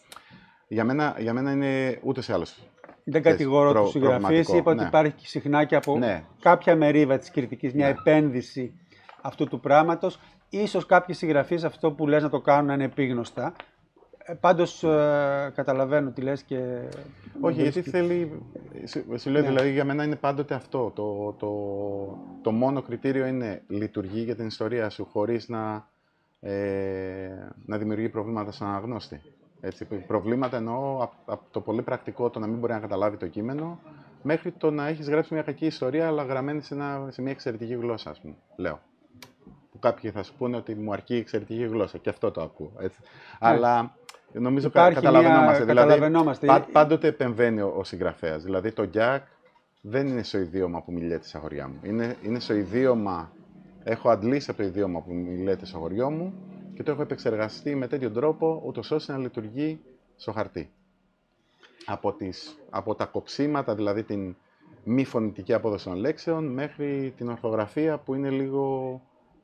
για μένα, για μένα είναι ούτε σε άλλος. Δεν κατηγορώ τους συγγραφείς, είπα ότι ναι. υπάρχει συχνά και από ναι. κάποια μερίδα της κριτικής μια ναι. επένδυση αυτού του πράγματος. Ίσως κάποιοι συγγραφείς αυτό που λες να το κάνουν να είναι επίγνωστα. Ε, πάντως ε, καταλαβαίνω τι λες και... Όχι, γιατί θέλει... Σου λέω, ναι. δηλαδή για μένα είναι πάντοτε αυτό. Το, το, το μόνο κριτήριο είναι λειτουργεί για την ιστορία σου χωρίς να, ε, να δημιουργεί προβλήματα στον αναγνώστη. Έτσι, προβλήματα εννοώ από το πολύ πρακτικό το να μην μπορεί να καταλάβει το κείμενο μέχρι το να έχεις γράψει μια κακή ιστορία αλλά γραμμένη σε, ένα, σε μια εξαιρετική γλώσσα, ας πούμε, λέω που κάποιοι θα σου πούνε ότι μου αρκεί η εξαιρετική γλώσσα. Και αυτό το ακούω. Έτσι. Ναι. Αλλά νομίζω ότι καταλαβαίνόμαστε. καταλαβαίνόμαστε. Δηλαδή, πάντοτε επεμβαίνει ο, ο συγγραφέας. Δηλαδή το Jack δεν είναι στο ιδίωμα που μιλιέται στα χωριά μου. Είναι, είναι στο ιδίωμα. Έχω αντλήσει από το ιδίωμα που μιλιέται στο χωριό μου και το έχω επεξεργαστεί με τέτοιο τρόπο, ούτως ώστε να λειτουργεί στο χαρτί. Από, τις, από τα κοψίματα, δηλαδή την μη φωνητική απόδοση των λέξεων, μέχρι την ορθογραφία που είναι λίγο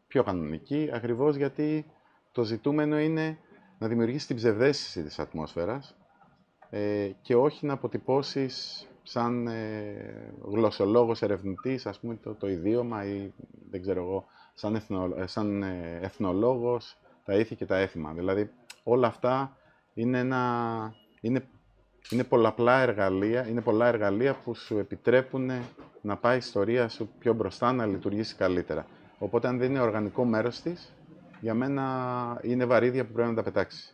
πιο κανονική, ακριβώς γιατί το ζητούμενο είναι να δημιουργήσεις την ψευδέστηση της ατμόσφαιρας ε, και όχι να αποτυπώσεις σαν ε, γλωσσολόγος ερευνητής, ας πούμε, το, το ιδίωμα ή, δεν ξέρω εγώ, σαν, εθνο, ε, σαν ε, εθνολόγος, τα ήθη και τα έθιμα. Δηλαδή, όλα αυτά είναι, ένα, είναι, είναι πολλαπλά εργαλεία, είναι πολλά εργαλεία που σου επιτρέπουν να πάει η ιστορία σου πιο μπροστά, να λειτουργήσει καλύτερα. Οπότε, αν δεν είναι οργανικό μέρος της, για μένα είναι βαρύδια που πρέπει να τα πετάξεις.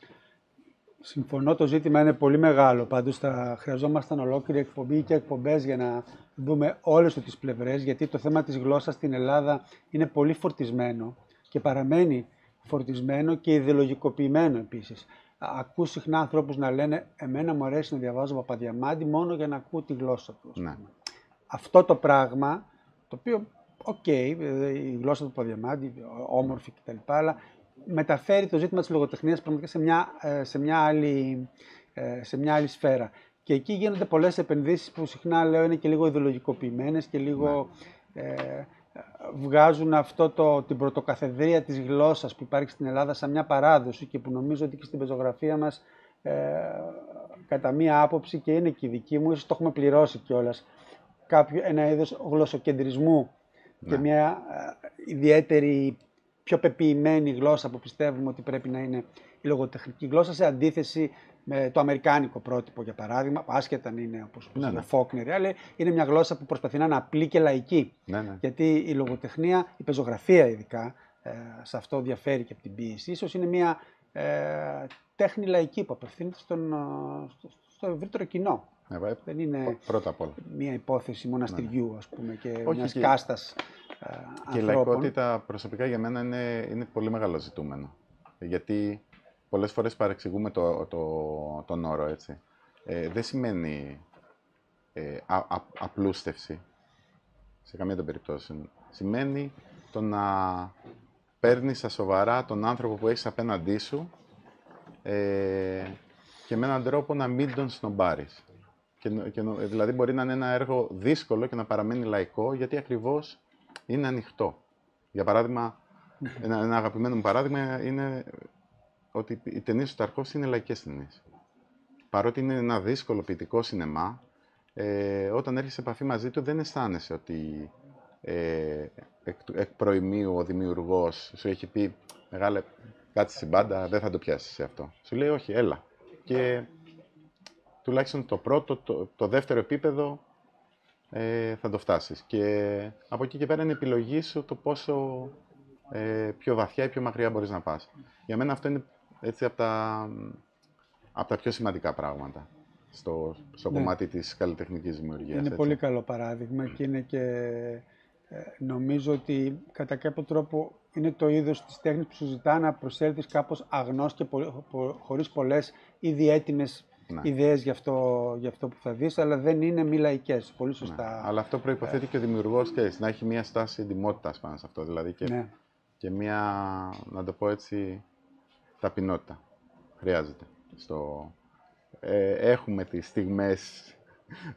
Συμφωνώ, το ζήτημα είναι πολύ μεγάλο. Πάντως, θα χρειαζόμασταν ολόκληρη εκπομπή και εκπομπές για να δούμε όλες τις πλευρές. Γιατί το θέμα της γλώσσας στην Ελλάδα είναι πολύ φορτισμένο και παραμένει φορτισμένο και ιδεολογικοποιημένο επίσης. Ακούω συχνά ανθρώπους να λένε: Εμένα μου αρέσει να διαβάζω Παπαδιαμάντη μόνο για να ακούω τη γλώσσα του. Ναι. Αυτό το πράγμα, το οποίο οκ, okay, η γλώσσα του Παπαδιαμάντη, όμορφη κτλ. Αλλά μεταφέρει το ζήτημα της λογοτεχνίας πραγματικά σε μια, ε, σε μια, άλλη, ε, σε μια άλλη σφαίρα. Και εκεί γίνονται πολλές επενδύσεις που συχνά λέω είναι και λίγο ιδεολογικοποιημένες και λίγο ναι. ε, βγάζουν αυτό το, την πρωτοκαθεδρία της γλώσσας που υπάρχει στην Ελλάδα σαν μια παράδοση και που νομίζω ότι και στην πεζογραφία μας ε, κατά μία άποψη και είναι και η δική μου, ίσως το έχουμε πληρώσει κιόλας, κάποιο, ένα είδος γλωσσοκεντρισμού και ναι. μια ε, ιδιαίτερη, πιο πεποιημένη γλώσσα που πιστεύουμε ότι πρέπει να είναι η λογοτεχνική γλώσσα σε αντίθεση με το αμερικάνικο πρότυπο, για παράδειγμα, άσχετα αν είναι όπως ναι, ναι. ο Φόκνερ, αλλά είναι μια γλώσσα που προσπαθεί να είναι απλή και λαϊκή. Ναι, ναι. Γιατί η λογοτεχνία, η πεζογραφία ειδικά, ε, σε αυτό διαφέρει και από την ποιήση, ίσως είναι μια ε, τέχνη λαϊκή που απευθύνεται στον, ε, στο, στο ευρύτερο κοινό. Ναι, Δεν είναι πρώτα απ όλα. μια υπόθεση μοναστηριού, ναι, ας πούμε, και μιας και... κάστας ε, Και η λαϊκότητα προσωπικά για μένα είναι, είναι πολύ μεγάλο ζητούμενο. Γιατί πολλές φορές παρεξηγούμε το, το, τον όρο, έτσι. Ε, δεν σημαίνει ε, απλούστευση, σε καμία των περιπτώσεων. Σημαίνει το να παίρνεις στα σοβαρά τον άνθρωπο που έχεις απέναντί σου ε, και με έναν τρόπο να μην τον σνομπάρεις. Και, και, δηλαδή μπορεί να είναι ένα έργο δύσκολο και να παραμένει λαϊκό, γιατί ακριβώς είναι ανοιχτό. Για παράδειγμα, ένα, ένα αγαπημένο μου παράδειγμα είναι ότι οι ταινίες του Ταρκόφσκι είναι λαϊκές ταινίες. Παρότι είναι ένα δύσκολο ποιητικό σινεμά, ε, όταν έρχεσαι σε επαφή μαζί του δεν αισθάνεσαι ότι ε, εκ, εκ προημίου ο δημιουργός σου έχει πει «Μεγάλε, κάτσε στην πάντα, δεν θα το πιάσεις σε αυτό». Σου λέει «Όχι, έλα». Και τουλάχιστον το πρώτο, το, το δεύτερο επίπεδο ε, θα το φτάσεις. Και από εκεί και πέρα είναι επιλογή σου το πόσο ε, πιο βαθιά ή πιο μακριά μπορείς να πας. Για μένα αυτό είναι έτσι από τα, από τα πιο σημαντικά πράγματα στο, στο ναι. κομμάτι της καλλιτεχνικής δημιουργίας. Είναι πολύ καλό παράδειγμα και είναι και ε, νομίζω ότι κατά κάποιο τρόπο είναι το είδος της τέχνης που σου ζητά να προσέλθεις κάπως αγνός και πο, πο, χωρίς πολλές ήδη έτοιμες ναι. ιδέες για αυτό, για αυτό που θα δεις, αλλά δεν είναι μη λαϊκές, πολύ ναι. σωστά. Ναι. Αλλά αυτό προϋποθέτει και ο δημιουργός και να έχει μια στάση εντυμότητας πάνω σε αυτό, δηλαδή και, ναι. και μια, να το πω έτσι, ταπεινότητα. Χρειάζεται. Στο... Ε, έχουμε τις στιγμές,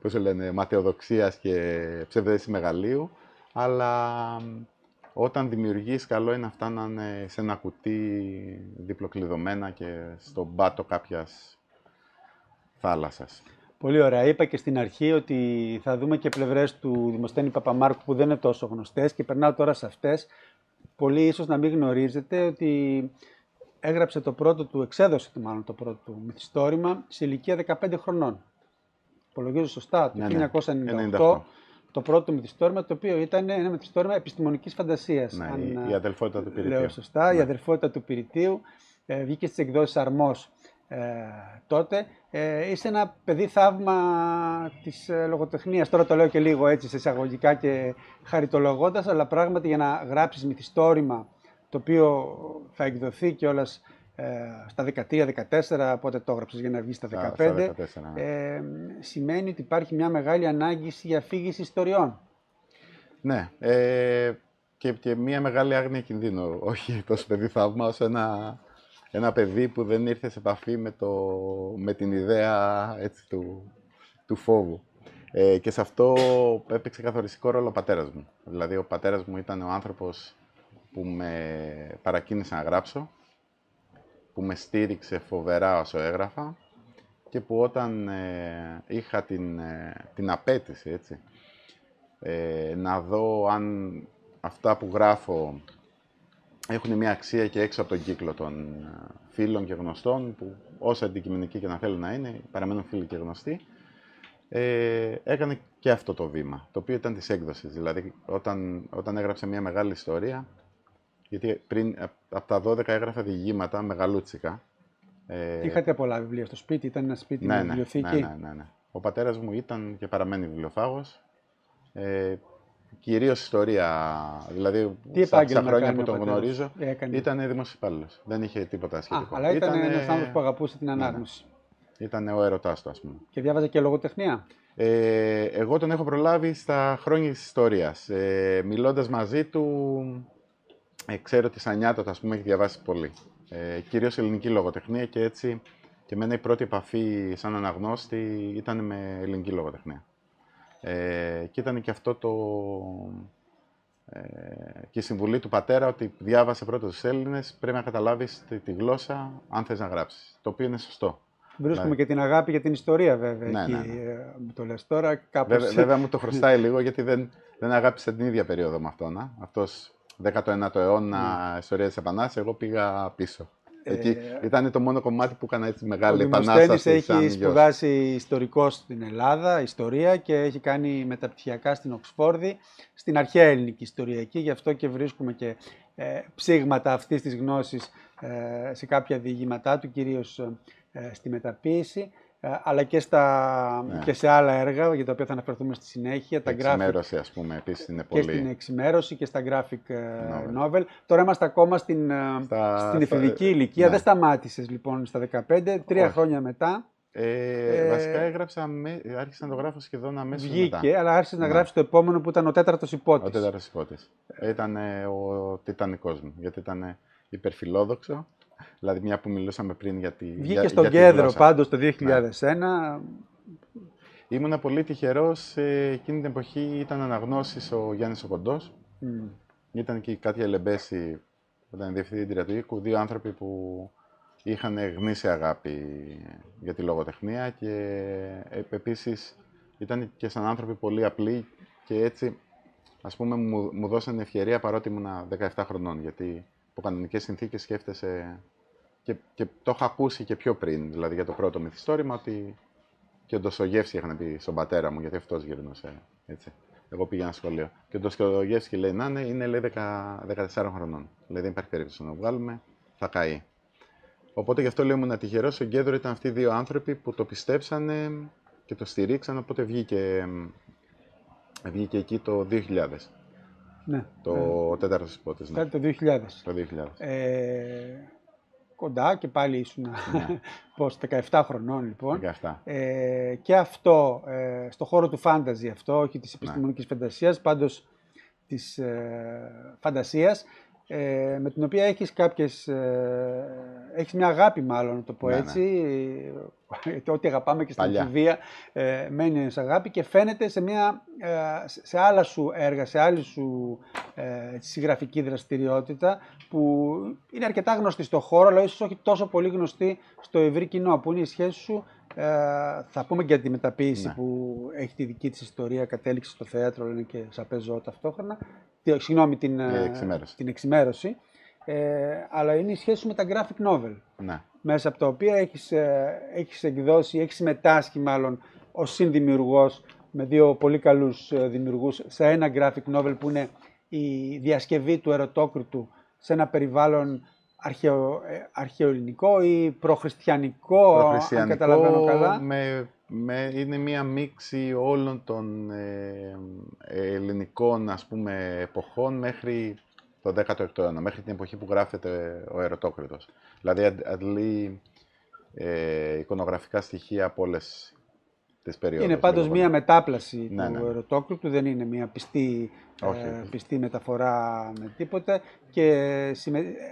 πώς λένε, ματαιοδοξίας και ψευδέση μεγαλείου, αλλά όταν δημιουργείς, καλό είναι αυτά να είναι σε ένα κουτί διπλοκλειδωμένα και στον πάτο κάποιας θάλασσας. Πολύ ωραία. Είπα και στην αρχή ότι θα δούμε και πλευρές του Δημοσθένη Παπαμάρκου που δεν είναι τόσο γνωστές και περνάω τώρα σε αυτές. Πολύ ίσως να μην γνωρίζετε ότι έγραψε το πρώτο του, εξέδωσε το μάλλον το πρώτο του μυθιστόρημα σε ηλικία 15 χρονών. Υπολογίζω σωστά, το ναι, 1998. Ναι. Το πρώτο μυθιστόρημα, το οποίο ήταν ένα μυθιστόρημα επιστημονικής φαντασίας. Ναι, αν, η αδελφότητα του Πυρητίου. Λέω σωστά, ναι. η αδελφότητα του Πυρητίου. Ε, βγήκε στις εκδόσεις Αρμός ε, τότε. Ε, είσαι ένα παιδί θαύμα της ε, λογοτεχνίας. Τώρα το λέω και λίγο έτσι σε εισαγωγικά και χαριτολογώντας, αλλά πράγματι για να γράψεις μυθιστόρημα το οποίο θα εκδοθεί κιόλας ε, στα 13-14, πότε το έγραψες για να βγεις στα 15, ναι. ε, σημαίνει ότι υπάρχει μια μεγάλη ανάγκη για αφήγηση ιστοριών. Ναι, ε, και, και μια μεγάλη άγνοια κινδύνου. Όχι τόσο παιδί θαύμα, όσο ένα, ένα παιδί που δεν ήρθε σε επαφή με, το, με την ιδέα έτσι, του, του φόβου. Ε, και σε αυτό έπαιξε καθοριστικό ρόλο ο πατέρας μου. Δηλαδή, ο πατέρας μου ήταν ο άνθρωπος που με παρακίνησε να γράψω, που με στήριξε φοβερά όσο έγραφα και που όταν ε, είχα την, ε, την απέτηση, έτσι, ε, να δω αν αυτά που γράφω έχουν μια αξία και έξω από τον κύκλο των φίλων και γνωστών, που όσο αντικειμενικοί και να θέλουν να είναι, παραμένουν φίλοι και γνωστοί, ε, έκανε και αυτό το βήμα, το οποίο ήταν της έκδοσης. Δηλαδή, όταν, όταν έγραψε μια μεγάλη ιστορία, γιατί πριν από τα 12 έγραφα διηγήματα μεγαλούτσικα. Ε... Είχατε πολλά βιβλία στο σπίτι, ήταν ένα σπίτι ναι, με ναι, βιβλιοθήκη; Ναι, ναι, ναι, ναι. Ο πατέρας μου ήταν και παραμένει βιβλιοφάγος. Ε, Κυρίως ιστορία. Δηλαδή, Τι στα, στα χρόνια που τον γνωρίζω, ήταν δημοσιοπάλληλο. Δεν είχε τίποτα σχετικό. Α, αλλά ήταν, ήταν ένας άνθρωπος που αγαπούσε την ναι, ναι. ανάγνωση. Ναι, Ήταν ο έρωτάς του, ας πούμε. Και διάβαζε και λογοτεχνία; Ε, εγώ τον έχω προλάβει στα χρόνια της ιστορίας. Ε, Μιλώντας μαζί του, ε, ξέρω ότι Σανιάτο, ας πούμε, έχει διαβάσει πολύ. Ε, κυρίως ελληνική λογοτεχνία και έτσι και εμένα η πρώτη επαφή σαν αναγνώστη ήταν με ελληνική λογοτεχνία. Ε, και ήταν και αυτό το... Ε, και η συμβουλή του πατέρα ότι διάβασε πρώτα τους Έλληνες, πρέπει να καταλάβεις τη, τη γλώσσα αν θες να γράψεις, το οποίο είναι σωστό. Βρίσκουμε ναι. και την αγάπη για την ιστορία βέβαια. Ναι, εκεί, ναι, ναι. Ε, το λες τώρα κάπως... Βέβαια, βέβαια μου το χρωστάει λίγο γιατί δεν, δεν αγάπησε την ίδια περίοδο με αυτόν. Αυτός 19ο αιώνα mm. ιστορίας της Επανάστασης, εγώ πήγα πίσω. Ε, Εκεί ήταν το μόνο κομμάτι που έκανα έτσι μεγάλη ο επανάσταση. Ο έχει σπουδάσει ιστορικό στην Ελλάδα, ιστορία και έχει κάνει μεταπτυχιακά στην Οξφόρδη, στην αρχαία ελληνική ιστορία εκεί. Γι' αυτό και βρίσκουμε και ε, ψήγματα αυτής της γνώσης ε, σε κάποια διηγήματά του, κυρίως ε, στη μεταποίηση. Ε, αλλά και, στα, ναι. και σε άλλα έργα για τα οποία θα αναφερθούμε στη συνέχεια. Τα εξημέρωση, graphic, ας πούμε, επίσης είναι πολύ... Και στην εξημέρωση και στα graphic ε, novel. novel. Τώρα είμαστε ακόμα στην, ε, στα, στην εφηβική στα... ηλικία. Ναι. Δεν σταμάτησες λοιπόν στα 15, τρία Όχι. χρόνια μετά. Ε, ε, βασικά έγραψα, με, άρχισα να το γράφω σχεδόν αμέσως Βγήκε, μετά. αλλά άρχισες να ναι. γράψει το επόμενο που ήταν ο τέταρτος υπότης. Ο τέταρτος υπότης. Ήταν ο τιτανικός μου, γιατί ήταν υπερφιλόδοξο Δηλαδή, μια που μιλούσαμε πριν για τη. Βγήκε για, στον για κέντρο πάντως το 2001. Ναι. Ήμουν πολύ τυχερός. Εκείνη την εποχή ήταν αναγνώση ο Γιάννης Οκοντό. Mm. Ήταν και η Κάτια Λεμπέση, που ήταν διευθύντρια του οίκου. Δύο άνθρωποι που είχαν γνήσια αγάπη για τη λογοτεχνία και ε, επίσης ήταν και σαν άνθρωποι πολύ απλοί και έτσι ας πούμε, μου, μου δώσαν ευκαιρία παρότι ήμουν 17 χρονών, γιατί από κανονικές συνθήκες σκέφτεσαι και, και το έχω ακούσει και πιο πριν, δηλαδή για το πρώτο μυθιστόρημα, ότι και ο Ντοσογεύσκη είχαν πει στον πατέρα μου, γιατί αυτός γυρνούσε, έτσι. Εγώ πήγαινα σχολείο. Και ο Ντοσογεύσκη λέει να είναι, είναι λέει 10, 14 χρονών. Λέει δεν υπάρχει περίπτωση να το βγάλουμε, θα καεί. Οπότε γι' αυτό λέω ήμουν τυχερό. Ο Γκέντρο ήταν αυτοί οι δύο άνθρωποι που το πιστέψανε και το στηρίξαν. Οπότε βγήκε, βγήκε εκεί το 2000. Ναι. Το ναι. τέταρτο τη Ναι. Το 2000. Το 2000. Ε, κοντά και πάλι ήσουν ναι. πώς, 17 χρονών λοιπόν. 17. Ε, και αυτό, ε, στο χώρο του φάνταζι αυτό, όχι της ναι. επιστημονικής ναι. φαντασίας, πάντως της ε, φαντασίας, ε, με την οποία έχεις κάποιες, ε, έχεις μια αγάπη μάλλον να το πω ναι, έτσι, ναι. ό,τι αγαπάμε και στην εφηβεία ε, μένει σε αγάπη και φαίνεται σε, μια, ε, σε άλλα σου έργα, σε άλλη σου ε, συγγραφική δραστηριότητα που είναι αρκετά γνωστή στο χώρο, αλλά ίσως όχι τόσο πολύ γνωστή στο ευρύ κοινό, που είναι η σχέση σου ε, θα πούμε και για τη μεταποίηση ναι. που έχει τη δική της ιστορία, κατέληξε στο θέατρο, λένε και σαπέζω ταυτόχρονα συγγνώμη, την, ε, εξημέρωση. την εξημέρωση. Ε, αλλά είναι η σχέση σου με τα graphic novel. Ναι. Μέσα από τα οποία έχεις, ε, έχεις εκδώσει, έχεις συμμετάσχει μάλλον ως συνδημιουργός με δύο πολύ καλούς ε, δημιουργούς σε ένα graphic novel που είναι η διασκευή του ερωτόκριτου σε ένα περιβάλλον αρχαιο, αρχαιοελληνικό ή προχριστιανικό, αν καταλαβαίνω καλά. Με με, είναι μία μίξη όλων των ε, ελληνικών ας πούμε, εποχών μέχρι το 16ο αιώνα, μέχρι την εποχή που γράφεται ο Ερωτόκριτος. Δηλαδή αντλεί ε, εικονογραφικά στοιχεία από όλες τις περιόδους. Είναι πάντως μία μετάπλαση ναι, του ναι. Ερωτόκριτου, δεν είναι μία πιστή, ε, πιστή μεταφορά με τίποτα και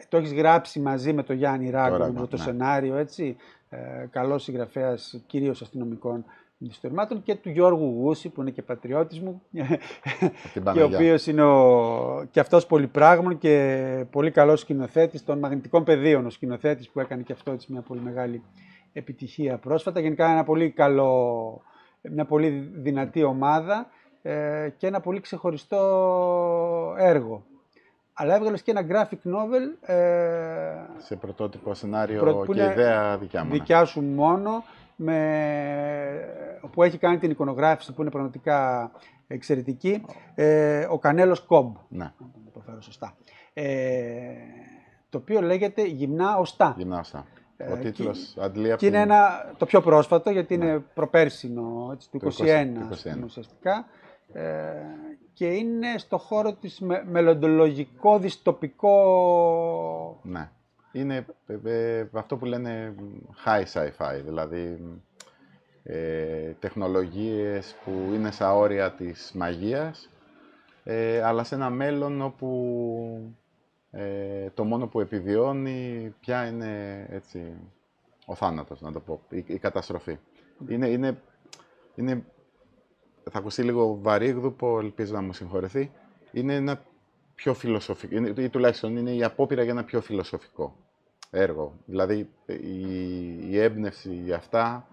το έχεις γράψει μαζί με τον Γιάννη Ράγκο, το, το ναι. σενάριο, έτσι ε, καλός συγγραφέας κυρίως αστυνομικών μυθιστορημάτων και του Γιώργου Γούση που είναι και πατριώτης μου και ο οποίος είναι ο, και αυτός πολυπράγμων και πολύ καλός σκηνοθέτης των μαγνητικών πεδίων ο σκηνοθέτης που έκανε και αυτό έτσι, μια πολύ μεγάλη επιτυχία πρόσφατα γενικά ένα πολύ καλό μια πολύ δυνατή ομάδα ε, και ένα πολύ ξεχωριστό έργο αλλά έβγαλες και ένα graphic novel. Ε, σε πρωτότυπο σενάριο και ιδέα δικιά μου. Δικιά σου μόνο, με, που έχει κάνει την εικονογράφηση που είναι πραγματικά εξαιρετική. Ε, ο Κανέλος Κόμπ. Ναι. Να το προφέρω σωστά. Ε, το οποίο λέγεται Γυμνά Οστά. Γυμνά Οστά. Ε, ο τίτλος αντλεί από Και είναι ένα, το πιο πρόσφατο, γιατί ναι. είναι προπέρσινο, έτσι, του 2021 ουσιαστικά. Ε, και είναι στο χώρο της με, μελλοντολογικό, δυστοπικό... Ναι. Είναι ε, ε, αυτό που λένε high sci-fi, δηλαδή ε, τεχνολογίες που είναι στα όρια της μαγείας, ε, αλλά σε ένα μέλλον όπου το μόνο που επιβιώνει πια είναι έτσι, ο θάνατος, να το πω, η, η καταστροφή. Είναι, είναι, είναι θα ακουστεί λίγο βαρύγδουπο, ελπίζω να μου συγχωρεθεί, είναι ένα πιο φιλοσοφικό, ή τουλάχιστον είναι η απόπειρα για ένα πιο φιλοσοφικό έργο. Δηλαδή η, η έμπνευση για αυτά,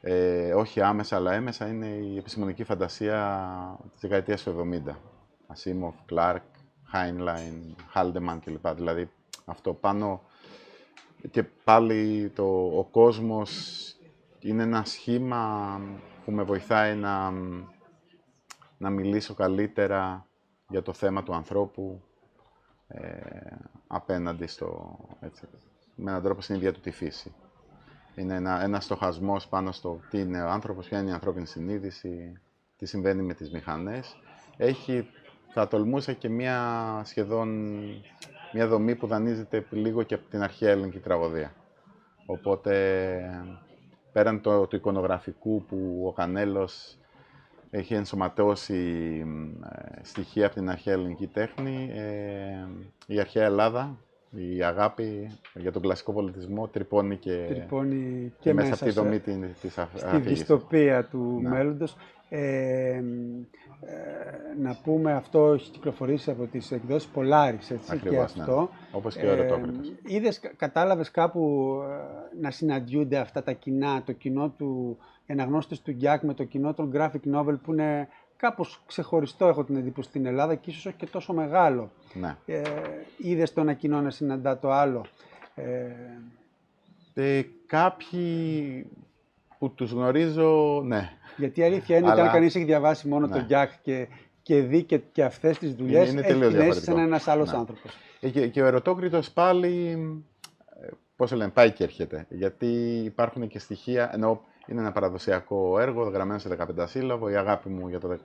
ε, όχι άμεσα αλλά έμεσα, είναι η επιστημονική φαντασία της δεκαετίας του 70. Ασίμοφ, Κλάρκ, Χάινλαϊν, Χάλντεμαν κλπ. Δηλαδή αυτό πάνω και πάλι το, ο κόσμος είναι ένα σχήμα που με βοηθάει να, να μιλήσω καλύτερα για το θέμα του ανθρώπου ε, απέναντι στο, έτσι, με έναν τρόπο στην ίδια του τη φύση. Είναι ένα, ένας στοχασμός πάνω στο τι είναι ο άνθρωπος, ποια είναι η ανθρώπινη συνείδηση, τι συμβαίνει με τις μηχανές. Έχει, θα τολμούσα και μια σχεδόν μια δομή που δανείζεται λίγο και από την αρχαία ελληνική τραγωδία. Οπότε πέραν το, του εικονογραφικού που ο Κανέλος έχει ενσωματώσει ε, στοιχεία από την αρχαία ελληνική τέχνη, ε, η αρχαία Ελλάδα, η αγάπη για τον κλασικό πολιτισμό τρυπώνει και, τρυπώνει και, μέσα από τη δομή σε... της Στη δυστοπία του ναι. μέλλοντος. Ε, να πούμε αυτό έχει κυκλοφορήσει από τις εκδόσεις Polaris, έτσι, Ακριβώς, και ναι. αυτό. Ναι. Όπως και ο Ερωτόκριτος. Ε, είδες, κατάλαβες κάπου να συναντιούνται αυτά τα κοινά, το κοινό του, οι αναγνώστες του Γκιάκ με το κοινό των graphic novel που είναι κάπως ξεχωριστό έχω την εντύπωση στην Ελλάδα και ίσως όχι και τόσο μεγάλο. Ναι. Ε, είδες τον εκείνο να συναντά το άλλο. Ε, ε, κάποιοι που τους γνωρίζω, ναι. Γιατί η αλήθεια είναι ότι αν κανείς έχει διαβάσει μόνο ναι. τον Jack και, και δει και, και αυτές τις δουλειές, είναι, είναι έχει την αίσθηση να ένας άλλος ναι. άνθρωπος. Ε, και, και ο ερωτόκριτος πάλι, ε, πώς λένε, πάει και έρχεται. Γιατί υπάρχουν και στοιχεία, ενώ είναι ένα παραδοσιακό έργο, γραμμένο σε 15 σύλλαβο, η αγάπη μου για, το,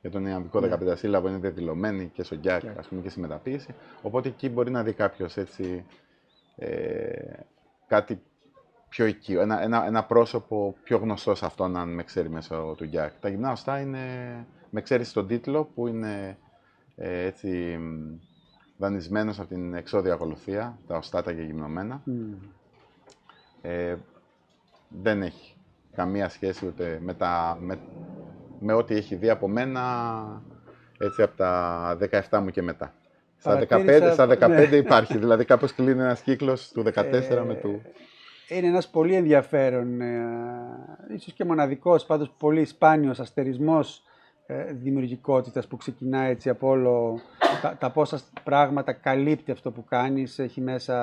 για τον ιαμβικό ναι. 15 σύλλαβο είναι δεδηλωμένη και στο Jack, yeah. ας πούμε, και στη μεταποίηση. Οπότε εκεί μπορεί να δει κάποιος έτσι ε, κάτι πιο οικείο, ένα, ένα, ένα πρόσωπο πιο γνωστό σε αυτόν, αν με ξέρει μέσω του Γκιάκ. Τα γυμνά οστά είναι, με ξέρεις στον τίτλο, που είναι ε, έτσι δανεισμένος από την εξώδια ακολουθία, τα οστά τα γυμνωμένα. Ε, δεν έχει καμία σχέση ούτε με, τα, με, με ό,τι έχει δει από μένα, έτσι από τα 17 μου και μετά. Στα 15, στα 15 ναι. υπάρχει, δηλαδή κάπως κλείνει ένας κύκλος του 14 ε, με του... Είναι ένας πολύ ενδιαφέρον, ε, ίσως και μοναδικός, πάντως πολύ σπάνιος αστερισμός ε, δημιουργικότητας που ξεκινάει έτσι από όλο τα, τα πόσα πράγματα καλύπτει αυτό που κάνεις. Έχει μέσα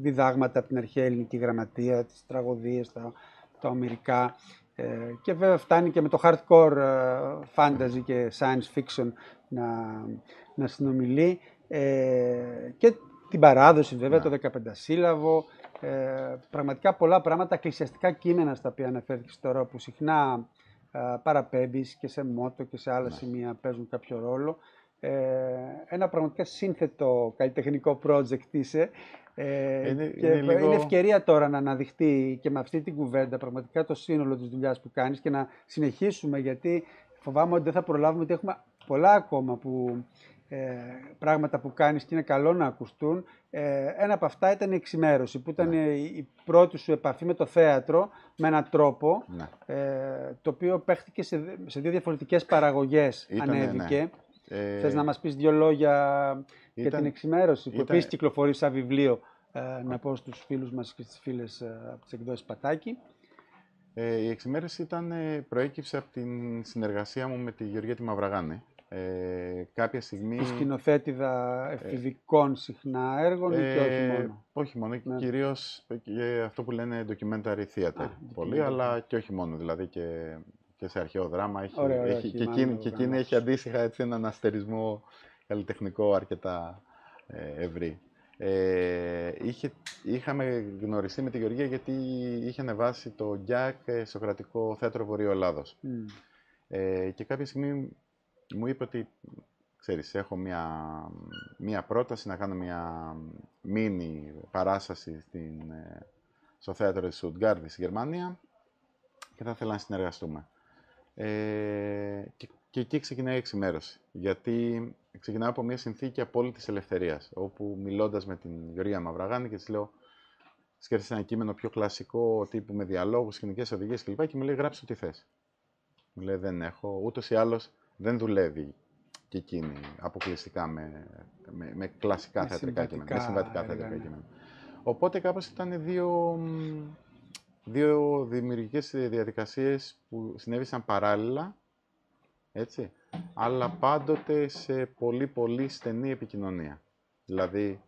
διδάγματα από την αρχαία ελληνική γραμματεία, τις τραγωδίες, τα, τα ομυρικά. Ε, και βέβαια φτάνει και με το hardcore ε, fantasy και science fiction να, να συνομιλεί. Ε, και την παράδοση βέβαια, ναι. το 15 σύλλαβο, ε, πραγματικά πολλά πράγματα, εκκλησιαστικά κείμενα στα οποία αναφέρθηκες τώρα, που συχνά ε, παραπέμπεις και σε μότο και σε άλλα ναι. σημεία παίζουν κάποιο ρόλο. Ε, ένα πραγματικά σύνθετο καλλιτεχνικό project είσαι. Ε, είναι, και είναι, είναι ευκαιρία τώρα να αναδειχθεί και με αυτή την κουβέντα πραγματικά το σύνολο της δουλειάς που κάνεις και να συνεχίσουμε γιατί φοβάμαι ότι δεν θα προλάβουμε ότι έχουμε πολλά ακόμα που ε, πράγματα που κάνεις και είναι καλό να ακουστούν. Ε, ένα από αυτά ήταν η εξημέρωση, που ήταν ναι. η πρώτη σου επαφή με το θέατρο, με έναν τρόπο, ναι. ε, το οποίο παίχτηκε σε, σε δύο διαφορετικές παραγωγές, Ήτανε, ανέβηκε. Ναι. Ε, Θες να μας πεις δύο λόγια για την εξημέρωση, που ήταν... επίσης κυκλοφορεί σαν βιβλίο, ε, να πω στους φίλους μας και στις φίλες ε, από τις εκδόσεις Πατάκη. Ε, η εξημέρωση ήταν, προέκυψε από την συνεργασία μου με τη Γεωργία τη Μαυραγάνη, ε, κάποια στιγμή... Του σκηνοθέτηδα εφηβικών συχνά έργων ε, και όχι μόνο; Όχι μόνο, ναι. κυρίως αυτό που λένε documentary theater. πολύ, αλλά και όχι μόνο, δηλαδή και, και σε αρχαίο δράμα. Έχει, ωραία, έχει, και, εκείνη, και εκείνη έχει αντίστοιχα έτσι, έναν αστερισμό καλλιτεχνικό αρκετά ε, ευρύ. Ε, είχε, είχαμε γνωριστεί με τη Γεωργία γιατί είχε ανεβάσει το Γκιάκ Σοκρατικό Θέατρο Βορείου Ελλάδος. Ε, και κάποια στιγμή μου είπε ότι, ξέρεις, έχω μια, μια πρόταση να κάνω μια μίνι παράσταση στην, ε, στο θέατρο της Σουτγκάρδη στη Γερμανία και θα ήθελα να συνεργαστούμε. Ε, και, και εκεί ξεκινάει η εξημέρωση, γιατί ξεκινάω από μια συνθήκη απόλυτης ελευθερίας, όπου μιλώντας με την Γεωργία Μαυραγάνη και της λέω σκέφτεσαι ένα κείμενο πιο κλασικό, τύπου με διαλόγους, σκηνικές οδηγίες κλπ. Και μου λέει γράψε ό,τι θες. Μου λέει δεν έχω, ούτως ή άλλως δεν δουλεύει και εκείνη αποκλειστικά με, με, με κλασικά θεατρικά κείμενα, με συμβατικά θεατρικά κείμενα. Οπότε κάπως ήταν δύο, δύο δημιουργικές διαδικασίες που συνέβησαν παράλληλα, έτσι, αλλά πάντοτε σε πολύ πολύ στενή επικοινωνία. Δηλαδή,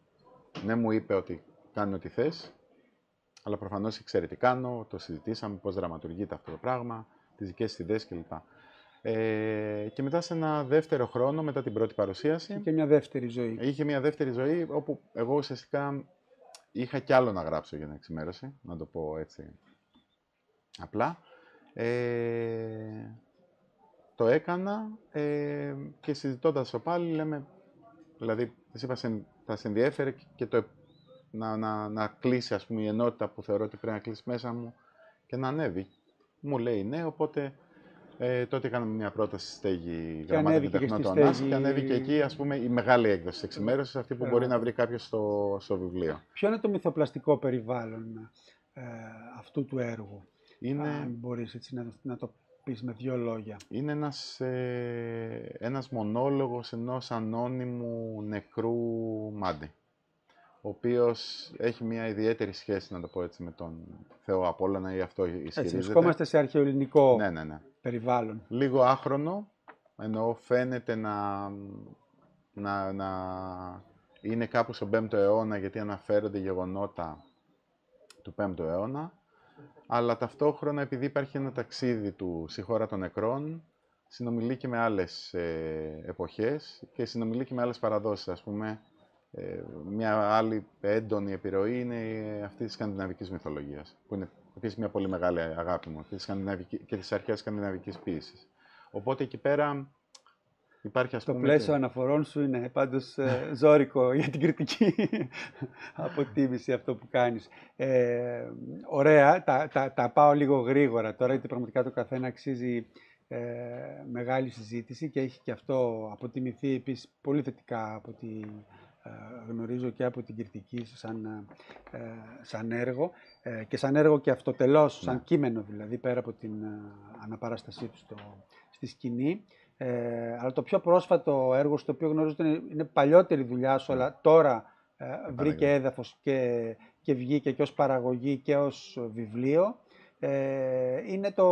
ναι μου είπε ότι κάνει ό,τι θες, αλλά προφανώς ξέρει τι κάνω, το συζητήσαμε, πώς δραματουργείται αυτό το πράγμα, τις δικές ιδέες κλπ. Ε, και μετά σε ένα δεύτερο χρόνο, μετά την πρώτη παρουσίαση... Είχε μια δεύτερη ζωή. Είχε μια δεύτερη ζωή, όπου εγώ ουσιαστικά είχα κι άλλο να γράψω για την εξημέρωση, να το πω έτσι απλά. Ε, το έκανα ε, και συζητώντας το πάλι, λέμε, δηλαδή, εσύ είπα, θα σε ενδιέφερε και το, να, να, να κλείσει, ας πούμε, η ενότητα που θεωρώ ότι πρέπει να κλείσει μέσα μου και να ανέβει. Μου λέει ναι, οπότε ε, τότε κάναμε μια πρόταση στη στέγη γραμμάτων και τεχνών και ανέβηκε εκεί ας πούμε, η μεγάλη έκδοση της εξημέρωσης, αυτή που μπορεί να βρει κάποιος στο, στο βιβλίο. Ποιο είναι το μυθοπλαστικό περιβάλλον ε, αυτού του έργου, είναι... αν μπορείς έτσι να, να το πεις με δύο λόγια. Είναι ένας, ε, ένας μονόλογος ενός ανώνυμου νεκρού Μάντι ο οποίος έχει μια ιδιαίτερη σχέση, να το πω έτσι, με τον Θεό Απόλλωνα ή αυτό ισχυρίζεται. Έτσι, βρισκόμαστε σε αρχαιοελληνικό ναι, ναι, ναι. Περιβάλλον. Λίγο άχρονο, Εννοώ φαίνεται να, να, να είναι κάπου στον 5ο αιώνα γιατί αναφέρονται γεγονότα του 5ου αιώνα, αλλά ταυτόχρονα επειδή υπάρχει ένα ταξίδι του στη χώρα των νεκρών, συνομιλεί και με άλλες ε, εποχές και συνομιλεί και με άλλες παραδόσεις. Ας πούμε, ε, μια άλλη έντονη επιρροή είναι αυτή της σκανδιναβικής μυθολογίας, που είναι επίσης μια πολύ μεγάλη αγάπη μου, και της αρχαίας σκανδιναβικής ποίησης. Οπότε εκεί πέρα Υπάρχει, το πλαίσιο αναφορών σου είναι πάντως ε, ζώρικο για την κριτική αποτίμηση αυτό που κάνεις. Ε, ωραία, τα, τα, τα, πάω λίγο γρήγορα τώρα, γιατί πραγματικά το καθένα αξίζει ε, μεγάλη συζήτηση και έχει και αυτό αποτιμηθεί επίσης πολύ θετικά από τη ε, γνωρίζω και από την κριτική σαν, ε, σαν έργο και σαν έργο και αυτοτελώς, σαν ναι. κείμενο δηλαδή, πέρα από την αναπαράστασή του στο, στη σκηνή. Ε, αλλά το πιο πρόσφατο έργο στο οποίο γνωρίζω ότι είναι, παλιότερη δουλειά σου, αλλά τώρα ε, βρήκε έδαφος και, και βγήκε και ως παραγωγή και ως βιβλίο, ε, είναι το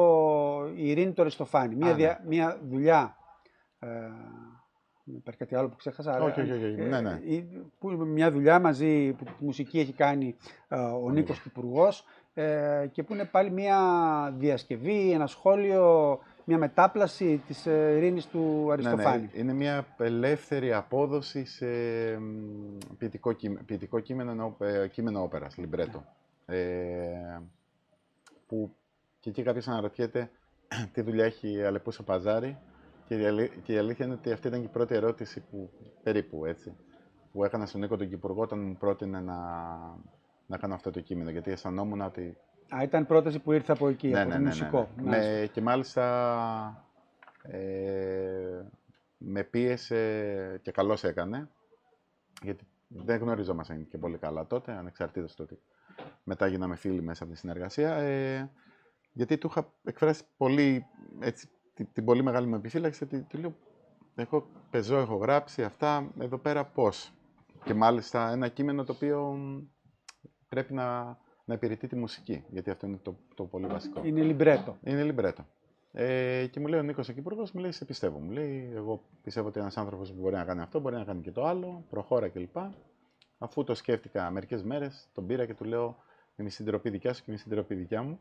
η Ειρήνη το Ριστοφάνη. Μια, ναι. μια δουλειά, ε, υπάρχει κάτι άλλο που ξέχασα, όχι, όχι, όχι, ναι, ναι. Που, μια δουλειά μαζί που τη μουσική έχει κάνει ε, ο Νίκος Κυπουργός ε, και που είναι πάλι μια διασκευή, ένα σχόλιο μια μετάπλαση της ε, ειρήνης του Αριστοφάνη. Ναι, ναι. Είναι μια ελεύθερη απόδοση σε ποιητικό, ποιητικό κείμενο, ε, κείμενο όπερας, λιμπρέτο. Ε, που και εκεί κάποιος αναρωτιέται τι δουλειά έχει η Αλεπούσα Παζάρη και η, και η αλήθεια είναι ότι αυτή ήταν και η πρώτη ερώτηση που περίπου έτσι που έκανα στον Νίκο τον Κυπουργό όταν μου πρότεινε να, να κάνω αυτό το κείμενο γιατί αισθανόμουν ότι Α, ήταν πρόταση που ήρθε από εκεί, ναι, από ναι, το ναι, μουσικό. Ναι, ναι. και μάλιστα ε, με πίεσε και καλώς έκανε, γιατί δεν γνωριζόμασταν και πολύ καλά τότε, ανεξαρτήτως του ότι μετά γίναμε φίλοι μέσα από τη συνεργασία, ε, γιατί του είχα εκφράσει πολύ, έτσι, την, την πολύ μεγάλη μου επιφύλαξη, ότι του λέω, έχω πεζό, έχω γράψει αυτά, εδώ πέρα πώς. Και μάλιστα ένα κείμενο το οποίο πρέπει να να υπηρετεί τη μουσική, γιατί αυτό είναι το, το πολύ βασικό. Είναι λιμπρέτο. Είναι λιμπρέτο. Ε, και μου λέει ο Νίκος εκεί υπουργό, μου λέει: Σε πιστεύω. Μου λέει: Εγώ πιστεύω ότι ένας άνθρωπος που μπορεί να κάνει αυτό, μπορεί να κάνει και το άλλο, προχώρα κλπ. Αφού το σκέφτηκα μερικές μέρες, τον πήρα και του λέω: Είμαι στην τροπή δικιά σου και είμαι στην τροπή δικιά μου.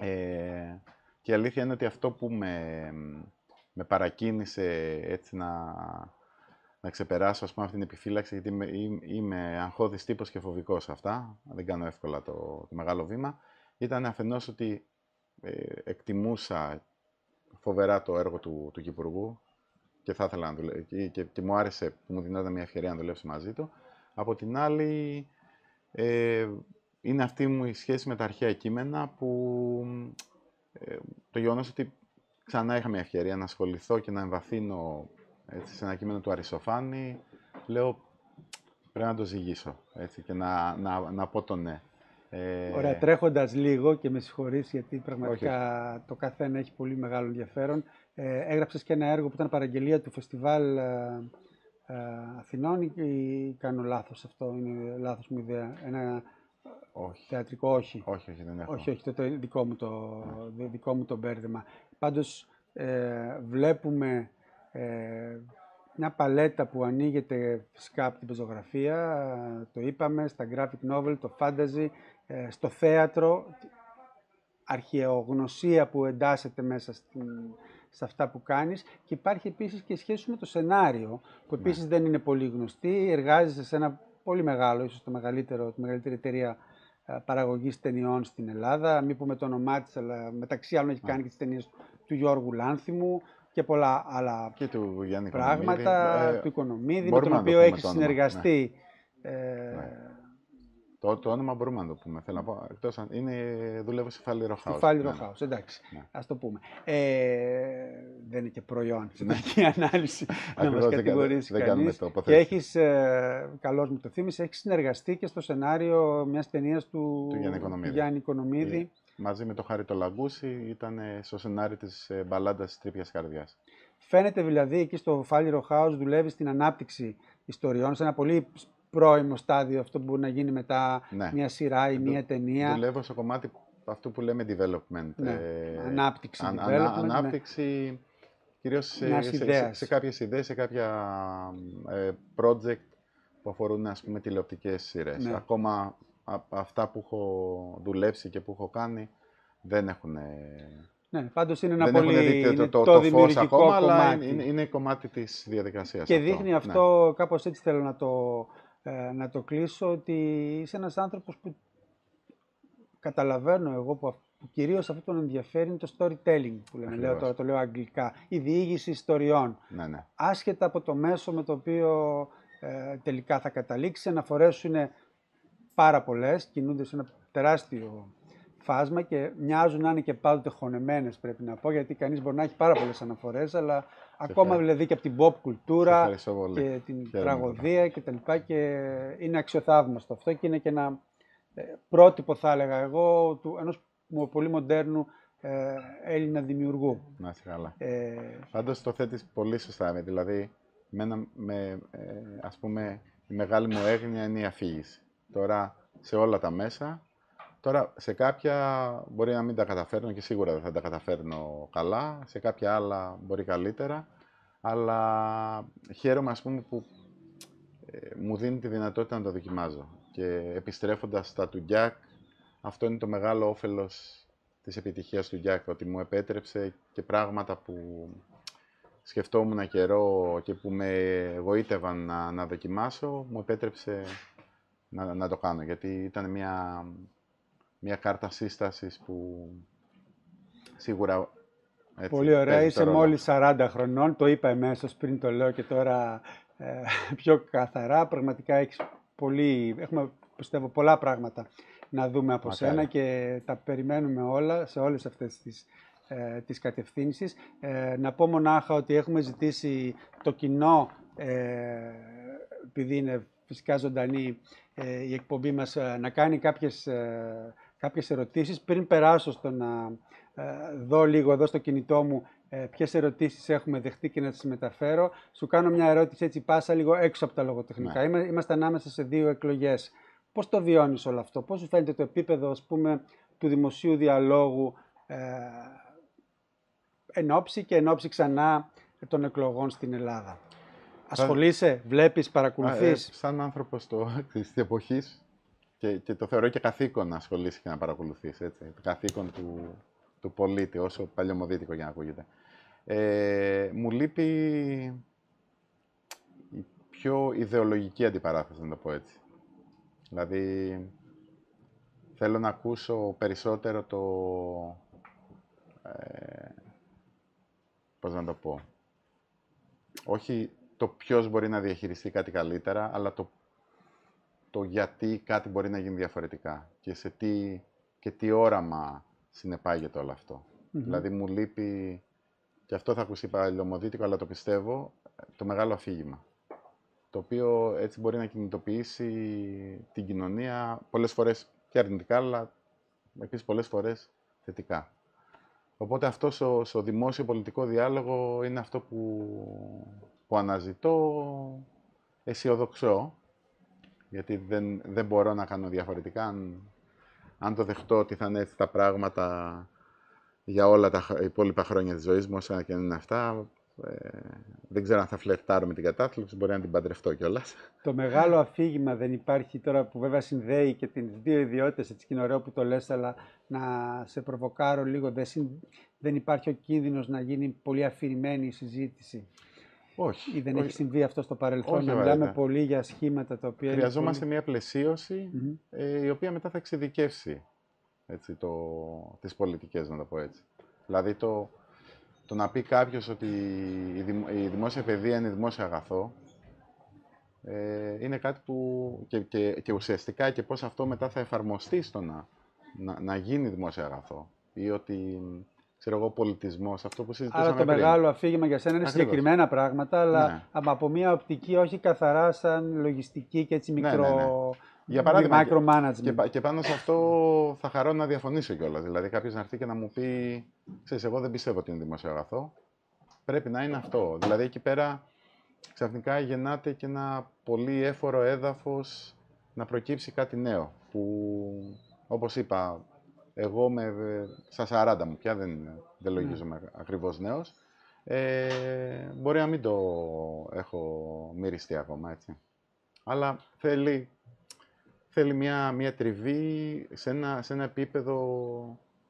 Ε, και η αλήθεια είναι ότι αυτό που με, με παρακίνησε έτσι να, να ξεπεράσω ας πούμε, αυτή την επιφύλαξη, γιατί είμαι, είμαι αγχώδης τύπος και φοβικός σε αυτά, δεν κάνω εύκολα το, το μεγάλο βήμα, ήταν αφενός ότι ε, εκτιμούσα φοβερά το έργο του, του Κυπουργού και θα ήθελα να δουλεύω και, και, και, μου άρεσε που μου δινόταν μια ευκαιρία να δουλέψω μαζί του. Από την άλλη, ε, είναι αυτή μου η σχέση με τα αρχαία κείμενα που ε, το γεγονός ότι ξανά είχα μια ευκαιρία να ασχοληθώ και να εμβαθύνω έτσι, σε ένα κείμενο του Αριστοφάνη, λέω πρέπει να το ζυγίσω έτσι, και να, να, να πω το ναι. Ε... Ωραία, τρέχοντας λίγο και με συγχωρείς γιατί πραγματικά το καθένα έχει πολύ μεγάλο ενδιαφέρον. Ε, έγραψες και ένα έργο που ήταν παραγγελία του φεστιβάλ ε, ε, Αθηνών ή κάνω λάθος αυτό, είναι λάθος μου ιδέα. Ένα όχι. θεατρικό, όχι. Όχι, όχι, δεν έχω. Όχι, όχι, το, το δικό, μου το, δικό μου το μπέρδεμα. Πάντως ε, βλέπουμε ε, μια παλέτα που ανοίγεται φυσικά από την πεζογραφία, το είπαμε, στα graphic novel, το fantasy, ε, στο θέατρο, αρχαιογνωσία που εντάσσεται μέσα στην, σε αυτά που κάνεις και υπάρχει επίσης και σχέση με το σενάριο που ναι. επίσης δεν είναι πολύ γνωστή, εργάζεσαι σε ένα πολύ μεγάλο, ίσως το μεγαλύτερο, τη μεγαλύτερη εταιρεία ε, παραγωγής ταινιών στην Ελλάδα, μην πούμε το όνομά της, αλλά μεταξύ άλλων έχει κάνει και τις ταινίες του Γιώργου Λάνθιμου, και πολλά άλλα και του πράγματα, ε, του Οικονομίδη, με τον οποίο έχει συνεργαστεί. Ναι. Ε, ναι. Το, το όνομα μπορούμε να το πούμε. Θέλω να πω, εκτός, είναι, δουλεύω σε Φάλι Ροχάους. Σε Φάλι Ροχάους, εντάξει. Ναι. Ας το πούμε. Ε, δεν είναι και προϊόν στην τελική ανάλυση να μας κατηγορήσει δεν κανείς. Το και έχεις, ε, καλώς μου το θύμισε, έχεις συνεργαστεί και στο σενάριο μιας ταινίας του, του Γιάννη Οικονομίδη μαζί με το Χάρη το Λαγκούση ήταν ε, στο σενάριο της ε, μπαλάντας της Τρίπιας Καρδιάς. Φαίνεται δηλαδή εκεί στο Φάλιρο House δουλεύεις στην ανάπτυξη ιστοριών, σε ένα πολύ πρώιμο στάδιο αυτό που μπορεί να γίνει μετά ναι. μια σειρά ή μια ταινία. Δουλεύω στο κομμάτι αυτό που λέμε development. Ναι. Ε, ανάπτυξη. Αν, development, ναι. ανάπτυξη κυρίως σε, Μιας σε, σε, ιδέας. σε κάποιες ιδέες, σε κάποια ε, project που αφορούν ας πούμε τηλεοπτικές σειρές. Ναι. Ακόμα α- αυτά που έχω δουλέψει και που έχω κάνει δεν έχουν, Ναι, πάντως είναι ένα δεν πολύ έχουν δει το, είναι το, το, το, φως δημιουργικό ακόμα, αλλά κομμάτι. είναι, είναι κομμάτι της διαδικασίας. Και αυτό. δείχνει Ναι. αυτό, κάπως έτσι θέλω να το, ε, να το κλείσω, ότι είσαι ένας άνθρωπος που καταλαβαίνω εγώ που, αυ- που κυρίως αυτό τον ενδιαφέρει είναι το storytelling που λέμε, λέω Ακριβώς. τώρα, το λέω αγγλικά, η διήγηση ιστοριών. Ναι, ναι. Άσχετα από το μέσο με το οποίο ε, τελικά θα καταλήξει, αναφορές είναι πάρα πολλές, κινούνται σε ένα τεράστιο φάσμα και μοιάζουν να είναι και πάντοτε χωνεμένες πρέπει να πω, γιατί κανείς μπορεί να έχει πάρα πολλές αναφορές, αλλά ακόμα ευχαριστώ. δηλαδή και από την pop Σε κουλτούρα ευχαριστώ πολύ. και την Χαίρομαι. τραγωδία και τα λοιπά και είναι αξιοθαύμαστο αυτό και είναι και ένα ε, πρότυπο θα έλεγα εγώ του ενός μο- πολύ μοντέρνου ε, Έλληνα δημιουργού. Να είσαι καλά. Ε, Πάντως το θέτεις πολύ σωστά. με- Δηλαδή, μένα, με, ε, ας πούμε, η μεγάλη μου έγνοια είναι η αφήγηση. Τώρα, σε όλα τα μέσα. Τώρα, σε κάποια μπορεί να μην τα καταφέρνω και σίγουρα δεν θα τα καταφέρνω καλά. Σε κάποια άλλα μπορεί καλύτερα. Αλλά χαίρομαι, ας πούμε, που ε, μου δίνει τη δυνατότητα να το δοκιμάζω. Και επιστρέφοντας στα του Jack, αυτό είναι το μεγάλο όφελος της επιτυχίας του Jack, ότι μου επέτρεψε και πράγματα που σκεφτόμουν καιρό και που με εγωίτευαν να, να δοκιμάσω, μου επέτρεψε να, να το κάνω, γιατί ήταν μια, μια κάρτα σύστασης που σίγουρα έτσι, Πολύ ωραία. παίζει το Είσαι ρόλο. μόλις 40 χρονών. Το είπα εμέσως πριν το λέω και τώρα ε, πιο καθαρά. Πραγματικά έχεις πολύ, έχουμε πιστεύω πολλά πράγματα να δούμε από Μακάρι. σένα και τα περιμένουμε όλα σε όλες αυτές τις, ε, τις κατευθύνσεις. Ε, να πω μονάχα ότι έχουμε ζητήσει το κοινό, ε, επειδή είναι φυσικά ζωντανή ε, η εκπομπή μας, ε, να κάνει κάποιες, ε, κάποιες ερωτήσεις πριν περάσω στο να ε, δω λίγο εδώ στο κινητό μου ε, ποιες ερωτήσεις έχουμε δεχτεί και να τις μεταφέρω. Σου κάνω μια ερώτηση έτσι πάσα λίγο έξω από τα λογοτεχνικά. Ναι. Είμα- Είμαστε ανάμεσα σε δύο εκλογές. Πώς το βιώνεις όλο αυτό, πώς σου φαίνεται το επίπεδο ας πούμε, του δημοσίου διαλόγου ε, εν ώψη και εν ώψη ξανά των εκλογών στην Ελλάδα; Ασχολείσαι, βλέπεις, Α, ε, παρακολουθείς. σαν άνθρωπος το, της εποχής και, και το θεωρώ και καθήκον να ασχολείσαι και να παρακολουθείς, έτσι. Το καθήκον του, του πολίτη, όσο παλιωμοδίτικο για να ακούγεται. Ε, μου λείπει η πιο ιδεολογική αντιπαράθεση, να το πω έτσι. Δηλαδή, θέλω να ακούσω περισσότερο το... Ε, πώς να το πω όχι το ποιος μπορεί να διαχειριστεί κάτι καλύτερα, αλλά το, το γιατί κάτι μπορεί να γίνει διαφορετικά και σε τι, και τι όραμα συνεπάγεται όλο αυτό. Μμμ. Δηλαδή μου λείπει, και αυτό θα ακουστεί παλαιομοδίτικο, αλλά το πιστεύω, το μεγάλο αφήγημα. Το οποίο έτσι μπορεί να κινητοποιήσει την κοινωνία πολλές φορές και αρνητικά, αλλά επίσης πολλές φορές θετικά. Οπότε αυτός στο, στο δημόσιο πολιτικό διάλογο είναι αυτό που, που αναζητώ, αισιοδοξώ, γιατί δεν, δεν μπορώ να κάνω διαφορετικά. Αν, αν το δεχτώ ότι θα είναι έτσι τα πράγματα για όλα τα χ- υπόλοιπα χρόνια της ζωής μου, όσα και αν είναι αυτά, ε, δεν ξέρω αν θα φλερτάρω με την κατάθλιψη, μπορεί να την παντρευτώ κιόλας. Το μεγάλο αφήγημα δεν υπάρχει τώρα που βέβαια συνδέει και τις δύο ιδιότητες, έτσι και είναι ωραίο που το λες, αλλά να σε προβοκάρω λίγο, δεν, συν- δεν υπάρχει ο κίνδυνος να γίνει πολύ αφηρημένη η συζήτηση. Όχι. Ή δεν όχι. έχει συμβεί αυτό στο παρελθόν, Όχι, να βαρύτητα. μιλάμε πολύ για σχήματα τα οποία είναι Χρειαζόμαστε μια πλαισίωση πολύ... Μμμ. ε, η οποία μετά θα εξειδικεύσει έτσι, το, τις πολιτικές, να το πω έτσι. Δηλαδή, το, το να πει κάποιος ότι η, δημο- η δημόσια παιδεία είναι δημόσιο αγαθό, ε, είναι κάτι που και, και, και ουσιαστικά και πώς αυτό μετά θα εφαρμοστεί στο να, να, να γίνει δημόσιο αγαθό. Ή ότι, ξέρω εγώ, πολιτισμός, αυτό που συζητούσαμε Άρα το πριν. μεγάλο αφήγημα για σένα είναι Ακριβώς. συγκεκριμένα πράγματα, αλλά Ναι. αμα- από μια οπτική όχι καθαρά σαν λογιστική και έτσι Ναι, μικρο... ναι, ναι. Για παράδειγμα, και- micromanagement. Και, πα- και πάνω σε αυτό θα χαρώ να διαφωνήσω κιόλας. Δηλαδή, κάποιος να έρθει και να μου πει: Ξέρεις, εγώ δεν πιστεύω ότι είναι δημόσιο αγαθό. Πρέπει να είναι αυτό. Δηλαδή, εκεί πέρα ξαφνικά γεννάται και ένα πολύ έφορο έδαφος να προκύψει κάτι νέο. Που, όπως είπα, εγώ με, στα 40 μου πια δεν, δεν λογίζομαι ακριβώς νέος. Ε, μπορεί να μην το έχω μυριστεί ακόμα, έτσι. Αλλά θέλει, θέλει μια, μια τριβή σε ένα, σε ένα επίπεδο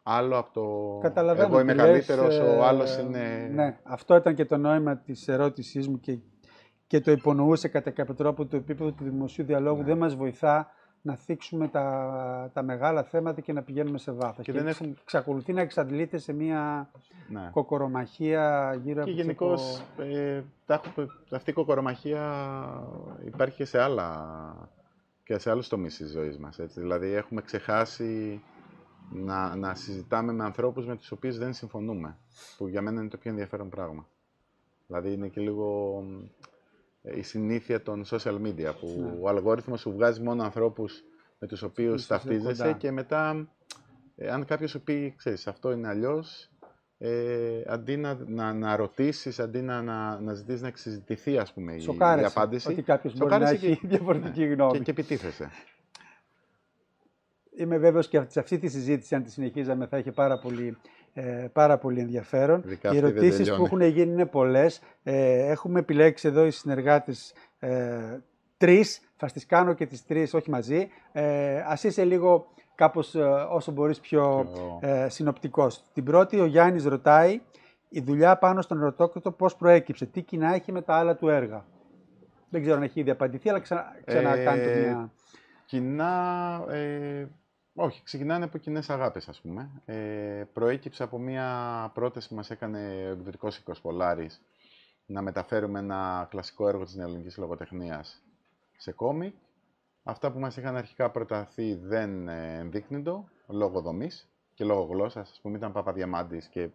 άλλο από το Καταλαβαίνω εγώ είμαι τι καλύτερος, λες, ο άλλος ε, είναι... Ναι, αυτό ήταν και το νόημα της ερώτησής μου και, και το υπονοούσε κατά κάποιο τρόπο το επίπεδο του δημοσίου διαλόγου. Ναι. Δεν μας βοηθά να θίξουμε τα, τα μεγάλα θέματα και να πηγαίνουμε σε βάθος. Και δεν έχουν- εξακολουθεί να εξαντλείται σε μια Ναι. κοκορομαχία γύρω Και από γενικώς το... ε, τα έχω- αυτή η κοκορομαχία υπάρχει και σε άλλα και σε άλλους τομείς της ζωής μας. Έτσι. Δηλαδή έχουμε ξεχάσει να, να συζητάμε με ανθρώπους με τους οποίους δεν συμφωνούμε. Που για μένα είναι το πιο ενδιαφέρον πράγμα. Δηλαδή είναι και λίγο ε, η συνήθεια των social media που Ναι. ο αλγόριθμος σου βγάζει μόνο ανθρώπους με τους οποίους είσαι ταυτίζεσαι κοντά. και μετά ε, αν κάποιος σου πει, ξέρεις, αυτό είναι αλλιώς, ε, αντί να, να, να ρωτήσεις, αντί να, να, να ζητήσεις να εξυζητηθεί, ας πούμε, η, η Σοκάρεσαι απάντηση, ότι κάποιος μπορεί να σοκάρεσαι έχει διαφορετική γνώμη. και, και επιτίθεσαι. Είμαι βέβαιος και σε αυτή τη συζήτηση, αν τη συνεχίζαμε, θα είχε πάρα πολύ, ε, πάρα πολύ ενδιαφέρον. Ειδικά οι αυτή δεν ερωτήσεις που τελειώνει. έχουν γίνει είναι πολλές. Ε, έχουμε επιλέξει εδώ οι συνεργάτες ε, τρεις. Θα στις κάνω και τις τρεις, όχι μαζί. Ε, ας είσαι λίγο κάπως ε, όσο μπορείς πιο Πιο- ε, συνοπτικός. Την πρώτη, ο Γιάννης ρωτάει, η δουλειά πάνω στον ερωτόκριτο πώς προέκυψε, τι κοινά έχει με τα άλλα του έργα; Δεν ξέρω αν έχει ήδη απαντηθεί, αλλά ξα... ξανακάντε Ε, μια... Κοινά, ε, όχι, ξεκινάνε από κοινές αγάπες, ας πούμε. Ε, προέκυψε από μια πρόταση που μας έκανε ο εκδοτικός Οικοσπολάρης να μεταφέρουμε ένα κλασικό έργο της νεοελληνικής λογοτεχνίας σε κόμικ. Αυτά που μας είχαν αρχικά προταθεί δεν ε, ενδείκνυντο, λόγω δομής και λόγω γλώσσας. Ας πούμε ήταν Παπαδιαμάντης και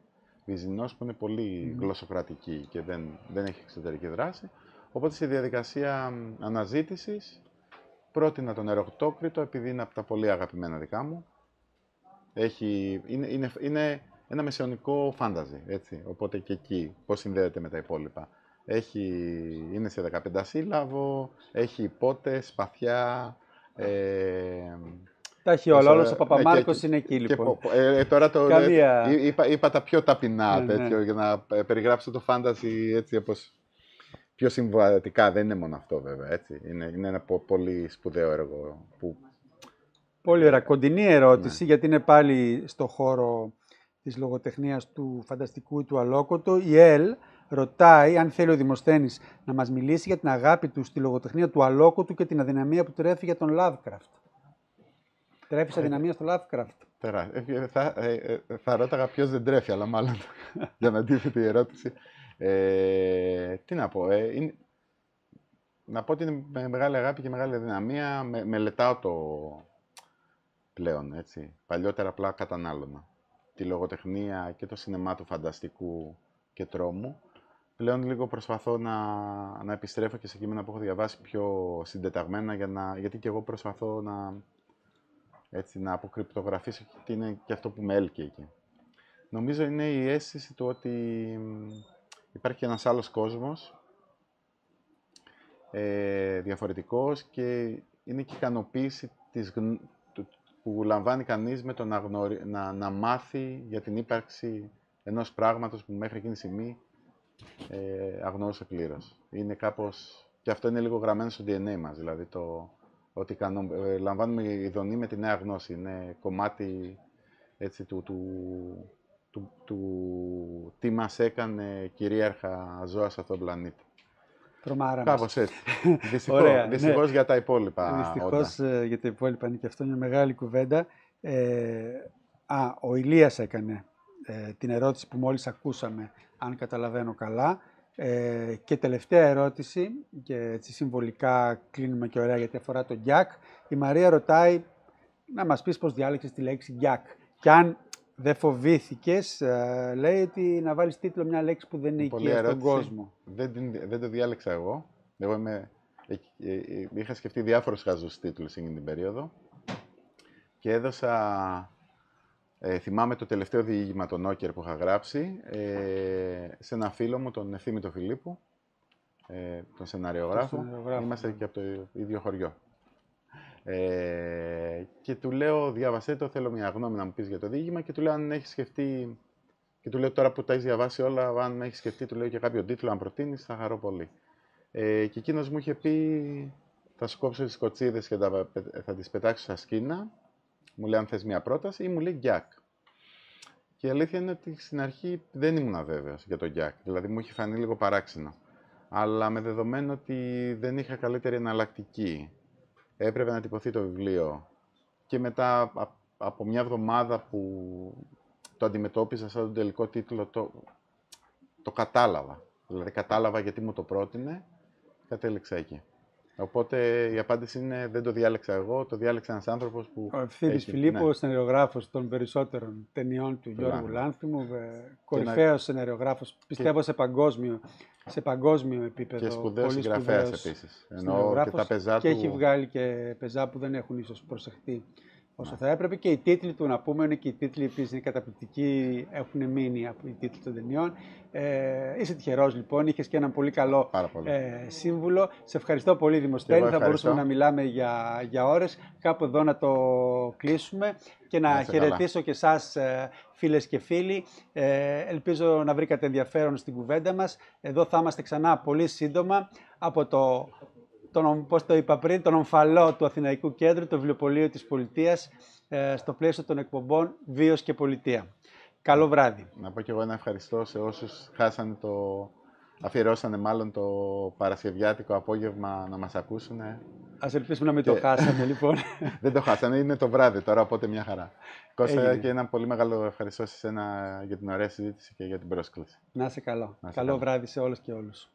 Βυζινός που είναι πολύ γλωσσοκρατική και δεν, δεν έχει εξωτερική δράση. Οπότε στη διαδικασία μ, αναζήτησης πρότεινα τον ερωτόκριτο επειδή είναι από τα πολύ αγαπημένα δικά μου. Έχει, είναι, είναι, είναι ένα μεσαιωνικό φάνταζι, έτσι. Οπότε και εκεί πώς συνδέεται με τα υπόλοιπα. Έχει, είναι σε 15 σύλλαβο, έχει υπότες, σπαθιά, ε, Τα έχει όλα. Όσο- Όλος ο ναι, Παπαμάρκος και- είναι εκεί, και λοιπόν. πο- πο- ε, ε, τώρα το Καμία- ε, είπα, είπα τα πιο ταπεινά Ναι, ναι. τέτοιο, για να ε, περιγράψω το φάνταζι έτσι όπως πιο συμβατικά. Δεν είναι μόνο αυτό βέβαια, έτσι. Είναι, είναι ένα πο- πολύ σπουδαίο έργο που Πολύ ωραία. Κοντινή ερώτηση, Ναι. γιατί είναι πάλι στο χώρο της λογοτεχνίας του φανταστικού ή του αλλόκοτου. Η Ελ ρωτάει αν θέλει ο Δημοσθένης να μας μιλήσει για την αγάπη του στη λογοτεχνία του αλλόκοτου και την αδυναμία που τρέφει για τον Lovecraft. Τρέφεις αδυναμία στο Lovecraft. τερά- ε, ε, θα, ε, ε, θα ρώταγα ποιος δεν τρέφει, αλλά μάλλον για να αντίθετη η ερώτηση. Ε, τι να πω, ε, είναι, να πω ότι είναι με μεγάλη αγάπη και μεγάλη αδυναμία. Με, μελετάω το πλέον, έτσι. Παλιότερα απλά κατανάλωνα. Τη λογοτεχνία και το σινεμά του φανταστικού και τρόμου. Πλέον λίγο προσπαθώ να, να επιστρέφω και σε κείμενα που έχω διαβάσει πιο συντεταγμένα, για να, γιατί και εγώ προσπαθώ να, έτσι, να αποκρυπτογραφήσω και τι είναι και αυτό που με έλκει εκεί. Νομίζω είναι η αίσθηση του ότι μ, υπάρχει και ένας άλλος κόσμος, ε, διαφορετικός και είναι και η ικανοποίηση της, γν- του- που λαμβάνει κανείς με το να, γνωρι- να, να μάθει για την ύπαρξη ενός πράγματος που μέχρι εκείνη τη στιγμή ε, αγνοούσε πλήρως. Είναι κάπως... Και αυτό είναι λίγο γραμμένο στο DNA μας, δηλαδή το ότι κανο- ε, λαμβάνουμε ειδονή με τη νέα γνώση. Είναι κομμάτι έτσι, του, του, του, του τι μας έκανε κυρίαρχα ζώα σε αυτόν τον πλανήτη. Τρομάρα μας. Κάπως έτσι. Δυστυχώς, Ωραία, ναι. δυστυχώς για τα υπόλοιπα. Δυστυχώς ε, για τα υπόλοιπα είναι και αυτό μια μεγάλη κουβέντα. Ε, α, ο Ηλίας έκανε ε, την ερώτηση που μόλις ακούσαμε, αν καταλαβαίνω καλά. Ε, και τελευταία ερώτηση, και έτσι συμβολικά κλείνουμε και ωραία γιατί αφορά τον Γκιάκ. Η Μαρία ρωτάει να μας πεις πώς διάλεξες τη λέξη Γκιάκ. Και αν δεν φοβήθηκες, ε, λέει ότι να βάλεις τίτλο μια λέξη που δεν είναι Πολύ οικία στον ερώτηση. κόσμο. Δεν, την- δεν το διάλεξα εγώ. Εγώ είμαι, ε, ε, ε, είχα σκεφτεί διάφορους χαζούς τίτλους εκείνη την περίοδο και έδωσα, ε, θυμάμαι το τελευταίο διήγημα των Νόκερ που είχα γράψει ε, σε ένα φίλο μου, τον Ευθύμη τον Φιλίππου, ε, τον σεναριογράφο. Τον σεναριογράφο, Είμαστε ναι. και από το ίδιο χωριό. Ε, και του λέω, διάβασέ το, θέλω μια γνώμη να μου πεις για το διήγημα και του λέω αν έχεις σκεφτεί Και του λέω τώρα που τα έχεις διαβάσει όλα, αν με έχεις σκεφτεί, του λέω και κάποιο τίτλο, αν προτείνεις, θα χαρώ πολύ. Ε, και εκείνος μου είχε πει, θα σου κόψω τις κοτσίδες και θα, θα τις πετάξω στα σκήνα. Μου λέει αν θες μια πρόταση ή μου λέει γκιακ. Και η αλήθεια είναι ότι στην αρχή δεν ήμουν βέβαιος για το γκιακ. Δηλαδή μου είχε φανεί λίγο παράξενο. Αλλά με δεδομένο ότι δεν είχα καλύτερη εναλλακτική, έπρεπε να τυπωθεί το βιβλίο και μετά από μια εβδομάδα που το αντιμετώπιζα σαν τον τελικό τίτλο, το, το κατάλαβα. Δηλαδή κατάλαβα γιατί μου το πρότεινε, κατέληξα εκεί. Οπότε η απάντηση είναι δεν το διάλεξα εγώ, το διάλεξε ένας άνθρωπος που. Ο Ευθύνη Φιλίππος, ναι. σενεριογράφος των περισσότερων ταινιών του Γιώργου Λάνθιμου, κορυφαίο να... σενεριογράφος, πιστεύω σε παγκόσμιο, σε παγκόσμιο επίπεδο. Και σπουδαίος συγγραφέας επίσης. και τα πεζά του. Και έχει βγάλει και πεζά που δεν έχουν ίσως προσεχτεί όσο θα έπρεπε. Και οι τίτλοι του, να πούμε, είναι και οι τίτλοι επίση είναι καταπληκτικοί, έχουν μείνει από οι τίτλοι των ταινιών. Ε, είσαι τυχερός λοιπόν, είχες και έναν πολύ καλό Ε, σύμβουλο. Σε ευχαριστώ πολύ, Δημοσθένη. Θα μπορούσαμε να μιλάμε για, για ώρες. Κάπου εδώ να το κλείσουμε και να, να χαιρετήσω καλά. και εσάς, ε, φίλες και φίλοι. Ε, ελπίζω να βρήκατε ενδιαφέρον στην κουβέντα μας. Εδώ θα είμαστε ξανά πολύ σύντομα από το τον, πώς το είπα πριν, τον ομφαλό του Αθηναϊκού Κέντρου, το βιβλιοπωλείο της Πολιτείας, ε, στο πλαίσιο των εκπομπών Βίος και Πολιτεία. Καλό βράδυ. Να πω και εγώ ένα ευχαριστώ σε όσους χάσανε το... Αφιερώσανε μάλλον το Παρασκευιάτικο απόγευμα να μας ακούσουν. Ας ελπίσουμε να μην το χάσανε λοιπόν. Δεν το χάσανε, είναι το βράδυ τώρα, οπότε μια χαρά. Κώστα και ένα πολύ μεγάλο ευχαριστώ σε εσένα για την ωραία συζήτηση και για την πρόσκληση. Να είσαι καλό. καλό βράδυ σε όλους και όλους.